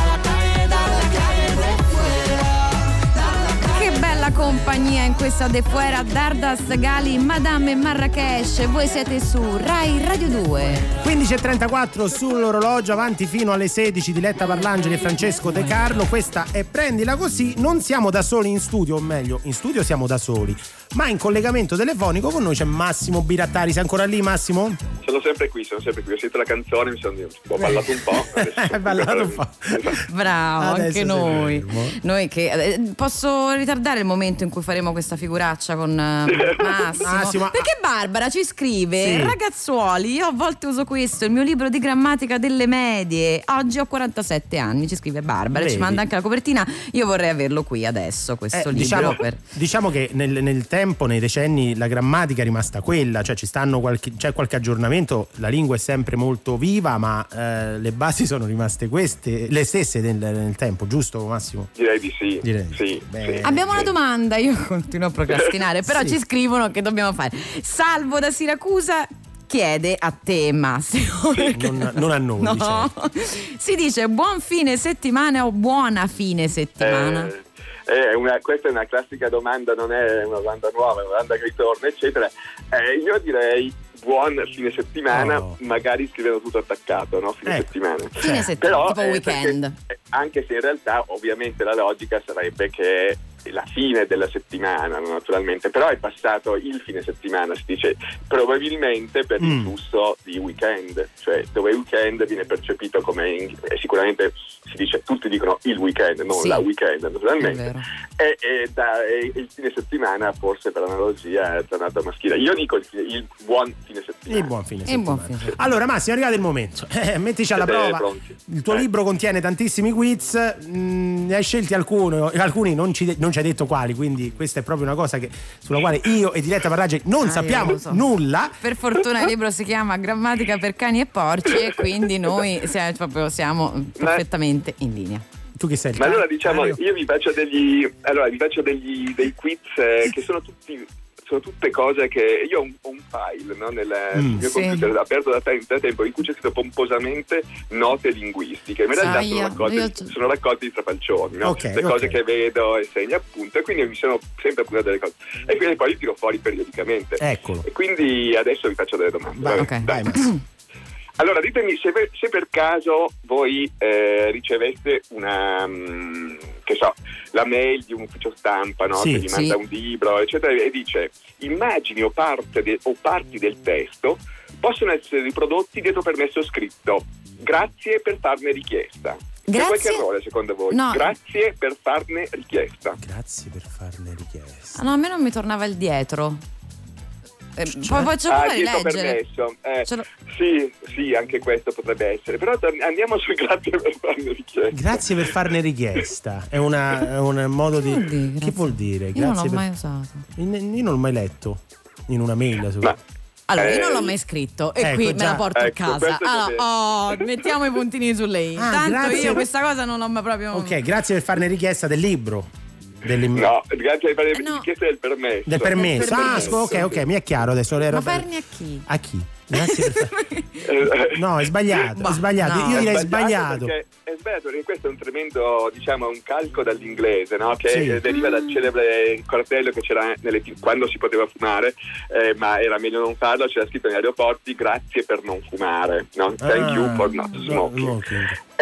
compagnia in questa De Fuera, Dardas, Gali, Madame Marrakesh. Voi siete su Rai Radio 2. 15.34 sull'orologio, avanti fino alle 16 Diletta Parlangeli e Francesco De Carlo. Questa è Prendila Così. Non siamo da soli in studio, o meglio, in studio siamo da soli, ma in collegamento telefonico con noi c'è Massimo Birattari. Sei ancora lì, Massimo? Sono sempre qui, sono sempre qui. Ho sentito la canzone, mi sono ho ballato un po'. Hai ballato un po'. Bravo, Adesso anche noi. Noi che eh, posso ritardare il momento in cui faremo questa figuraccia con eh, Massimo. Massimo, Perché Barbara ci scrive: Sì. Ragazzuoli, io a volte uso questo, il mio libro di grammatica delle medie. Oggi ho 47 anni, ci scrive Barbara, ci Vedi. manda anche la copertina. Io vorrei averlo qui adesso, questo Eh, libro. diciamo, per- diciamo che nel, nel tempo, nei decenni, la grammatica è rimasta quella, cioè ci stanno qualche, c'è qualche aggiornamento, la lingua è sempre molto viva, ma eh, le basi sono rimaste queste, le stesse nel, nel tempo, giusto Massimo? Direi di sì. Direi. Sì, Beh. sì. Abbiamo una domanda, io continuo a procrastinare, però Sì. ci scrivono che dobbiamo fare. Salvo da Siracusa chiede a te Massimo. Non, non a noi. No. Si dice buon fine settimana o buona fine settimana? Eh, è una- questa è una classica domanda, non è una domanda nuova, è una domanda che ritorna, eccetera. Eh, io direi buon fine settimana, Oh. magari scrivendo tutto attaccato, no? Fine Ecco. settimana. Fine settimana, Però, tipo eh, weekend. perché, eh, anche se in realtà ovviamente la logica sarebbe che la fine della settimana, naturalmente, però è passato il fine settimana, si dice probabilmente per il Mm. flusso di weekend, cioè dove weekend viene percepito come in- eh, sicuramente si dice tutti dicono il weekend, non Sì. la weekend naturalmente. E, e da- e il fine settimana forse per analogia è tornato maschile. Io dico il, fine- il buon fine settimana. Il buon fine settimana. buon fine settimana. Allora, Massimo, è arrivato il momento. Eh, mettici alla Siete prova. pronti? Il tuo Eh. libro contiene tantissimi quiz, mm, ne hai scelti alcuni, alcuni non ci, non ci hai detto quali, quindi questa è proprio una cosa che- sulla quale io e Diletta Parraggi non Ah, sappiamo so. nulla. Per fortuna il libro si chiama Grammatica per cani e porci e quindi noi siamo, proprio, siamo perfettamente in linea. Tu che sei Ma allora diciamo, Mario? io vi faccio degli, allora, vi faccio degli, dei quiz eh, che sono tutti sono tutte cose che io ho un, un file no, nel Mm. mio Sì. computer aperto da, te- da tempo in cui c'è scritto pomposamente note linguistiche, ma in realtà sono io- sono raccolte di trapalcioni, no? Ok, le cose che vedo e segno appunto, e quindi mi sono sempre appuntato delle cose. E quindi poi li tiro fuori periodicamente. Eccolo. E quindi adesso vi faccio delle domande. Vai, Vabbè, ok, dai. Allora, ditemi se per, se per caso voi eh, riceveste una, mm, che so, la mail di un ufficio stampa no? Sì, che vi sì. manda un libro, eccetera, e dice immagini o, parte de- o parti del testo possono essere riprodotti dietro permesso scritto. Grazie per farne richiesta. C'è Grazie? qualche errore secondo voi? No. Grazie per farne richiesta. Grazie per farne richiesta. Ah, no, a me non mi tornava il dietro. Eh, poi poi ce lo Ah, rileggere. permesso. Eh, lo- Sì, sì, anche questo potrebbe essere. Però torn- andiamo sul grazie per farne richiesta. Grazie per farne richiesta. È, una- è un modo di. vuol dire, che grazie? vuol dire? Io non l'ho Grazie per- mai usato. In- Io non l'ho mai letto in una mail. su- Ma Allora, io Eh, non l'ho mai scritto e ecco, qui me la porto Ecco, a casa. Allora, oh, mettiamo i puntini su lei. Ah, Tanto grazie io per- questa cosa non l'ho mai proprio. Ok, grazie per farne richiesta del libro. No, grazie per Eh, le no. richieste del permesso. Del permesso. Del Ah, permesso. ok, ok, mi è chiaro adesso. Ma farne a chi? A chi? Grazie per No, è sbagliato, è Bah, sbagliato. no. Io direi È sbagliato. È sbagliato perché questo è un tremendo, diciamo, un calco dall'inglese, no? Che Sì. deriva dal celebre cartello che c'era nelle quando si poteva fumare, eh, ma era meglio non farlo, c'era scritto negli aeroporti grazie per non fumare, no? Thank Ah, you for not no, smoking.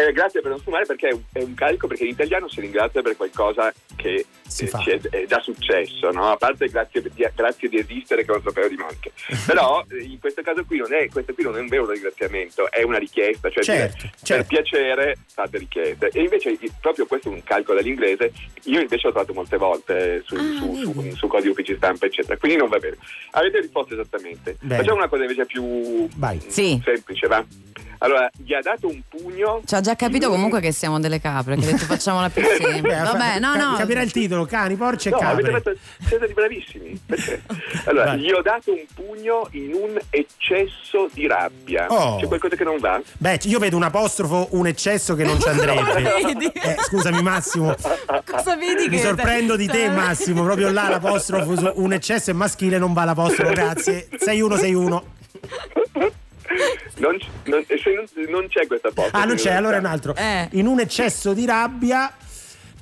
Eh, grazie per non fumare perché è un, è un carico perché in italiano si ringrazia per qualcosa che Si eh, è, è già successo, no? a parte grazie di, grazie di esistere che non sapevo di maniche. Però eh, in questo caso qui non è, questo qui non è un vero ringraziamento, è una richiesta, cioè Certo, dire, certo. per piacere fate richieste. E invece proprio questo è un calcolo dall'inglese, io invece ho trovato molte volte eh, su, Ah, su, su, su codici uffici stampa, eccetera. Quindi non va bene. Avete risposto esattamente. Bene. Facciamo una cosa invece più Vai. Sì. semplice, va? Allora, gli ha dato un pugno Ci ha già capito comunque che siamo delle capre, che ha detto facciamola più semplice. Vabbè, no, no. Capirà il titolo, cani, porci e No, avete capre. fatto, siete di bravissimi. Perché? Allora, Vai. gli ho dato un pugno in un eccesso di rabbia. Oh. C'è qualcosa che non va? Beh, io vedo un apostrofo, un eccesso che non ci andrebbe. Vedi? Eh, scusami Massimo, Cosa vedi mi sorprendo di te Massimo, proprio là l'apostrofo un eccesso è maschile non va l'apostrofo, grazie. 6161. Non, non- se non, non c'è questa posta. Ah, non c'è, allora è un altro. Eh. In un eccesso di rabbia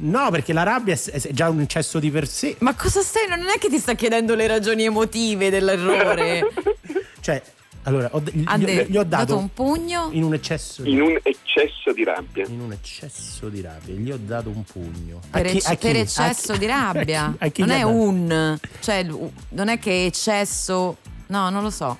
No, perché la rabbia è già un eccesso di per sé. Ma cosa stai? Non è che ti sta chiedendo le ragioni emotive dell'errore. Cioè, allora, ho- gli, Ha gli- ho dato un pugno. in un eccesso di In un eccesso di rabbia. in un eccesso di rabbia, gli ho dato un pugno. Per, A chi- ecce- a chi? per A eccesso chi- di rabbia. a chi- a chi non è dato? un. Cioè, non è che eccesso. No, non lo so.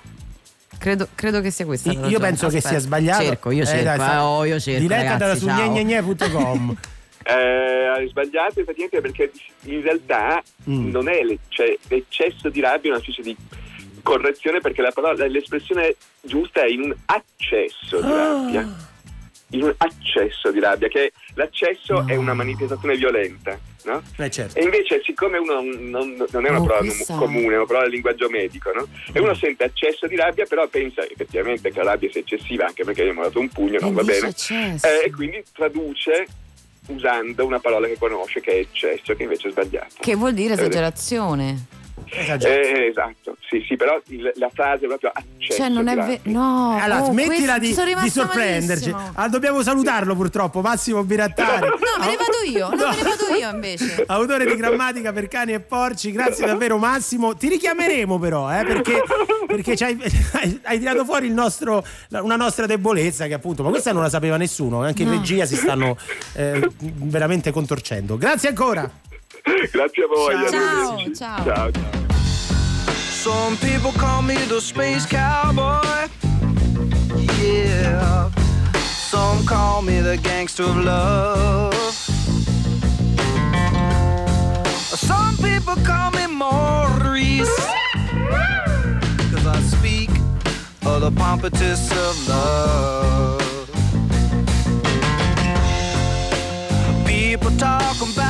Credo, credo che sia questa. Io ragione. penso che Aspetta. sia sbagliato. Cerco, io Eh, cerco. dai, eh, oh, io cerco. Diretta ragazzi, andata su ciao. gnegnegне.com. Eh, hai sbagliato praticamente perché in realtà Mm. non è le- cioè, l'eccesso di rabbia è una specie di correzione perché la parola, l'espressione giusta è in un accesso di rabbia. In un accesso di rabbia, che l'accesso è una manifestazione violenta, no? Eh, certo. E invece, siccome uno non, non- è una Oh, parola questa- comune, è una parola del linguaggio medico, no? E uno sente accesso di rabbia, però pensa effettivamente che la rabbia sia eccessiva, anche perché abbiamo dato un pugno, non va bene. Eh, e quindi traduce usando una parola che conosce, che è eccesso, che invece è sbagliata. Che vuol dire Eh, esagerazione. Eh, esatto, sì, sì, però il- la frase è proprio accesso. Cioè, non è vero. No, Allora, oh, smettila di, di sorprenderci. Ah, dobbiamo salutarlo purtroppo, Massimo Birattari. No, me ne vado io, no, me ne vado io invece. Autore di grammatica per cani e porci, grazie davvero Massimo. Ti richiameremo però, eh, perché, perché ci hai, hai- tirato fuori il nostro- una nostra debolezza che appunto, ma questa non la sapeva nessuno, anche in No. regia si stanno eh, veramente contorcendo. Grazie ancora. Grazie a voi. Ciao, arrivederci. ciao. ciao, ciao. Some people call me the space cowboy. Yeah. Some call me the gangster of love. Some people call me Maurice. Cause I speak of the pompatus of love. People talk about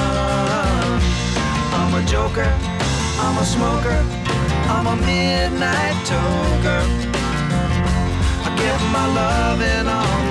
A joker, I'm a smoker, I'm a midnight toker. I get my loving on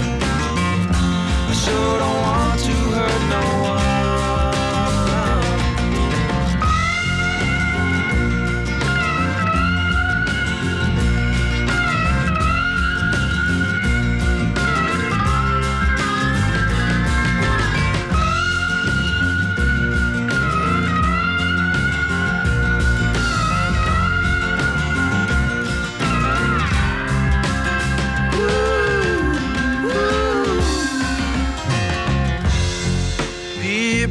Sure don't want to hurt no one.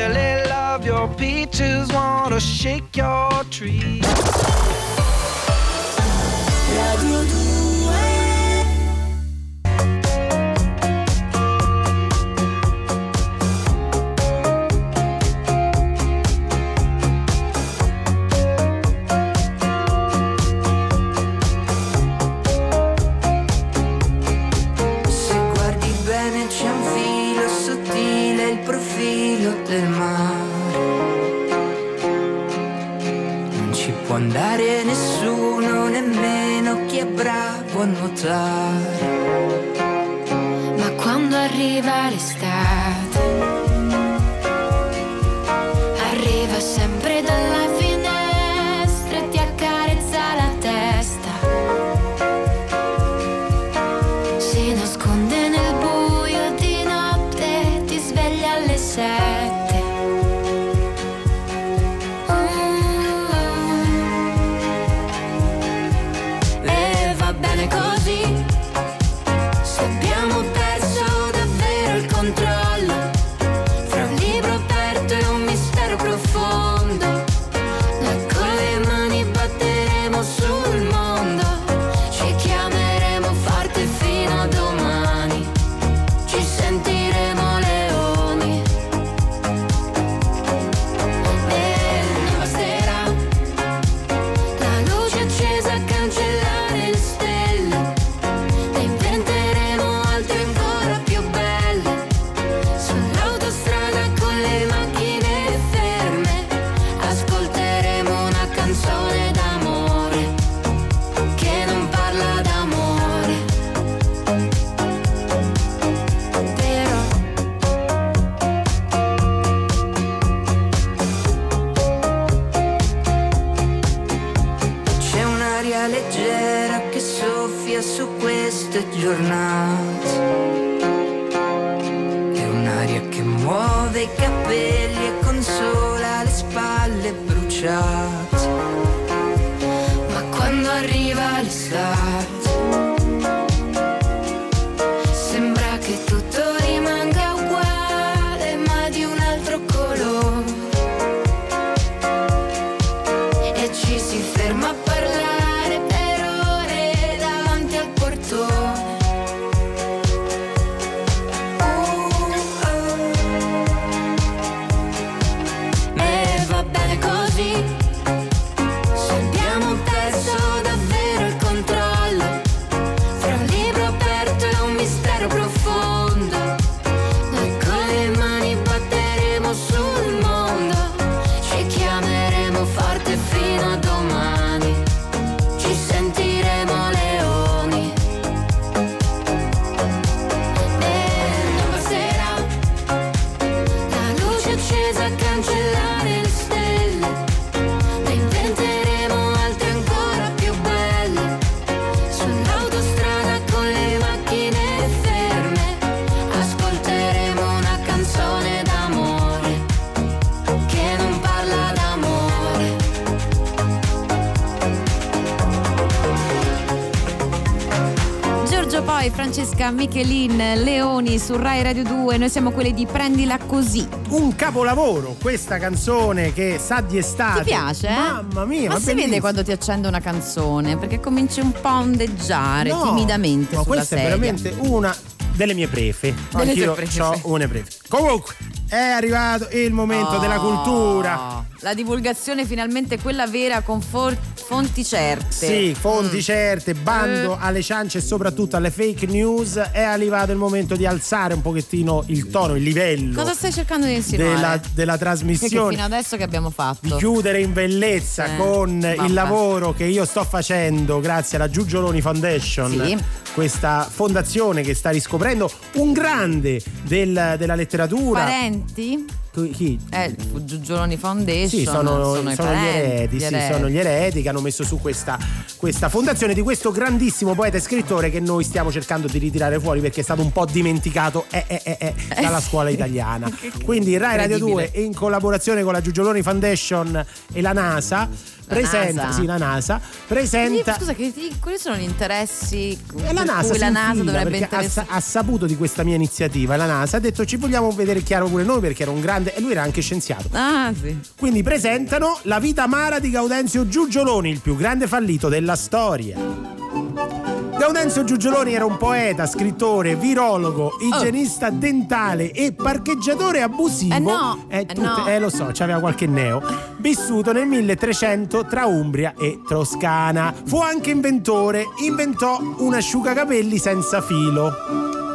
Really love your peaches, wanna shake your tree. Nuotare. Ma quando arriva l'estate, su Rai Radio 2, noi siamo quelli di Prendila Così. Un capolavoro, questa canzone che sa di estate. Ti piace? eh? Mamma mia, ma ma si bellissimo. vede quando ti accende una canzone perché cominci un po' a ondeggiare No, timidamente sulla questa sedia. è veramente una delle mie prefe. Delle Anch'io ho une prefe. Comunque, è arrivato il momento della Oh, cultura. La divulgazione finalmente quella vera con for- fonti certe. Sì, fonti Mm. certe, bando Eh. alle ciance e soprattutto alle fake news. È arrivato il momento di alzare un pochettino il tono, il livello Cosa stai cercando di insinuare? della, della Perché trasmissione. fino adesso che abbiamo fatto? di chiudere in bellezza Eh, con vabbè. il lavoro che io sto facendo grazie alla Giugioloni Foundation, Sì. questa fondazione che sta riscoprendo un grande del- della letteratura. Parenti? Chi- Chi? Eh, Giugioloni Foundation. Sì, sono, sono sono gli parenti, eredi, gli sì, eredi. sono gli eredi che hanno messo su questa, questa fondazione di questo grandissimo poeta e scrittore che noi stiamo cercando di ritirare fuori perché è stato un po' dimenticato eh, eh, eh, eh, dalla scuola italiana. Quindi Rai Radio 2 Incredibile. in collaborazione con la Giugioloni Foundation e la NASA presenta, NASA. sì, la NASA presenta Scusa, che, quali sono gli interessi e la per NASA cui la NASA dovrebbe ha, interessare? sa- ha saputo di questa mia iniziativa la NASA ha detto ci vogliamo vedere chiaro pure noi perché era un grande e lui era anche scienziato Ah, sì. quindi presentano La vita amara di Gaudenzio Giugioloni, il più grande fallito della storia. Gaudenzio Giugioloni era un poeta, scrittore, virologo, igienista dentale e parcheggiatore abusivo. Oh. Eh no, Eh, eh tutte- no. eh, lo so, c'aveva qualche neo. Vissuto nel 1300 tra Umbria e Toscana. Fu anche inventore, inventò un asciugacapelli senza filo.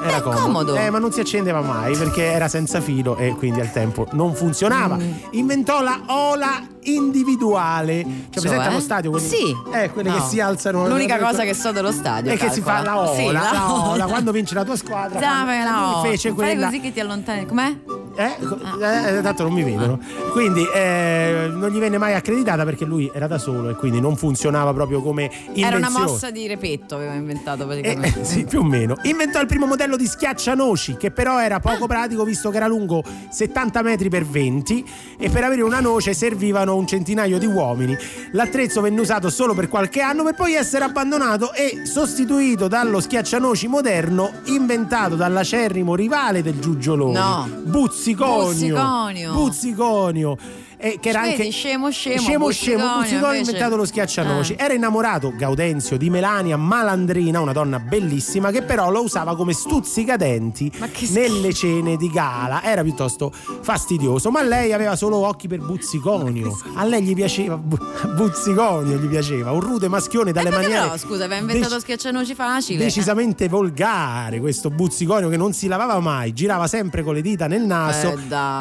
Era comodo. comodo. Eh, ma non si accendeva mai perché era senza filo e quindi al tempo non funzionava. Mm. Inventò la ola individuale. Cioè, presente Cioè? allo stadio? quelli- Sì. Eh, quelle No. che si alzano. L'unica cosa che so dello stadio. è che si fa la ola, Sì, la la ola, ola. quando vince la tua squadra. Fanno- la ola. fece Fai così che ti allontani. Com'è? eh, eh, tanto non mi vedono. Quindi eh, non gli venne mai accreditata perché lui era da solo e quindi non funzionava proprio come invenzione. Era una mossa di repetto, aveva inventato Eh, praticamente. eh, sì, più o meno. Inventò il primo modello di schiaccianoci, che però era poco pratico visto che era lungo 70 metri per 20 e per avere una noce servivano un centinaio di uomini. L'attrezzo venne usato solo per qualche anno per poi essere abbandonato e sostituito dallo schiaccianoci moderno inventato dall'acerrimo rivale del Giugiolone, No. Buzziconio. Buzziconio. Buzziconio. Eh, che era Vedi, anche scemo, scemo, scemo, scemo, Buzziconio, Buzziconio ha invece- inventato lo schiaccianoci. Eh. Era innamorato Gaudenzio di Melania Malandrina, una donna bellissima che però lo usava come stuzzicadenti nelle cene di gala. Era piuttosto fastidioso, ma lei aveva solo occhi per Buzziconio. A lei gli piaceva Bu- Buzziconio, gli piaceva, un rude maschione dalle che maniere però, scusa, aveva inventato dec- schiaccianoci facile. decisamente volgare questo Buzziconio che non si lavava mai, girava sempre con le dita nel naso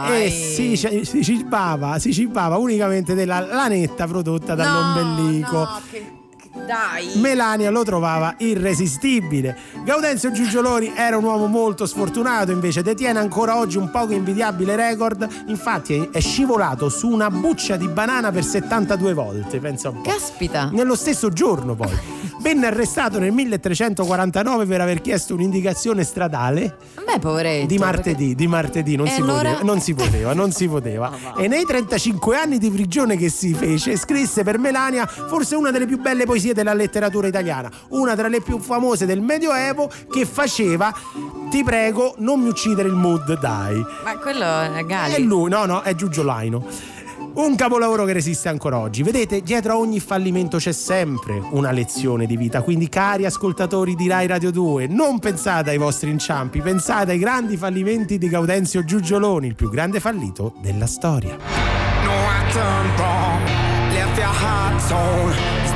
Eh, e si, si cibava, si cibava unicamente della lanetta prodotta dall'ombelico. No, che, che- dai. Melania lo trovava irresistibile. Gaudenzio Giugioloni era un uomo molto sfortunato, invece detiene ancora oggi un poco invidiabile record. Infatti è- scivolato su una buccia di banana per 72 volte, pensa un po'. Caspita. Nello stesso giorno poi. Venne arrestato nel 1349 per aver chiesto un'indicazione stradale Beh, poveretto. di martedì, di martedì non, si allora? poteva, non si poteva, non si poteva. e nei 35 anni di prigione che si fece, scrisse per Melania forse una delle più belle poesie della letteratura italiana, una tra le più famose del Medioevo che faceva Ti prego, non mi uccidere il mood, dai. Ma quello è Gali. È lui, no, no, è Giugio Laino. Un capolavoro che resiste ancora oggi. Vedete, dietro a ogni fallimento c'è sempre una lezione di vita. Quindi, cari ascoltatori di Rai Radio 2, non pensate ai vostri inciampi, pensate ai grandi fallimenti di Gaudenzio Giugioloni, il più grande fallito della storia. No,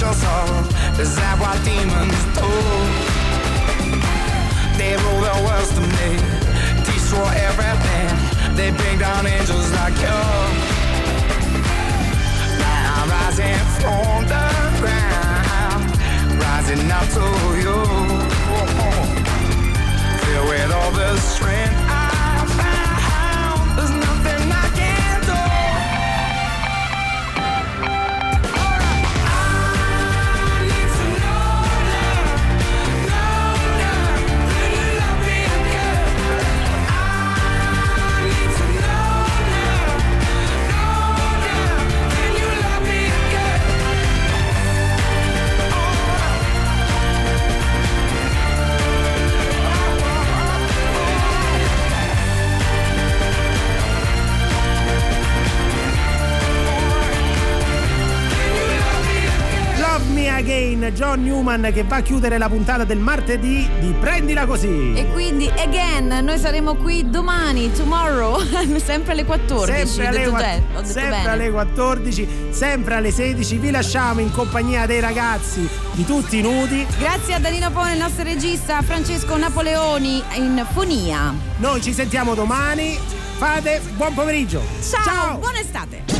Your soul. Is that what demons do? They rule the world to me, destroy everything. They bring down angels like you. Now I'm rising from the ground, rising up to you. Filled with all the strength I found, there's John Newman che va a chiudere la puntata del martedì di Prendila Così. E quindi, again, noi saremo qui domani, tomorrow, sempre alle 14. Sempre alle, detto qua- bene, ho detto sempre alle 14, sempre alle 16. Vi lasciamo in compagnia dei ragazzi di tutti i nudi. Grazie a Danilo Pone, il nostro regista, Francesco Napoleoni in fonia. Noi ci sentiamo domani. Fate buon pomeriggio. Ciao, buona estate.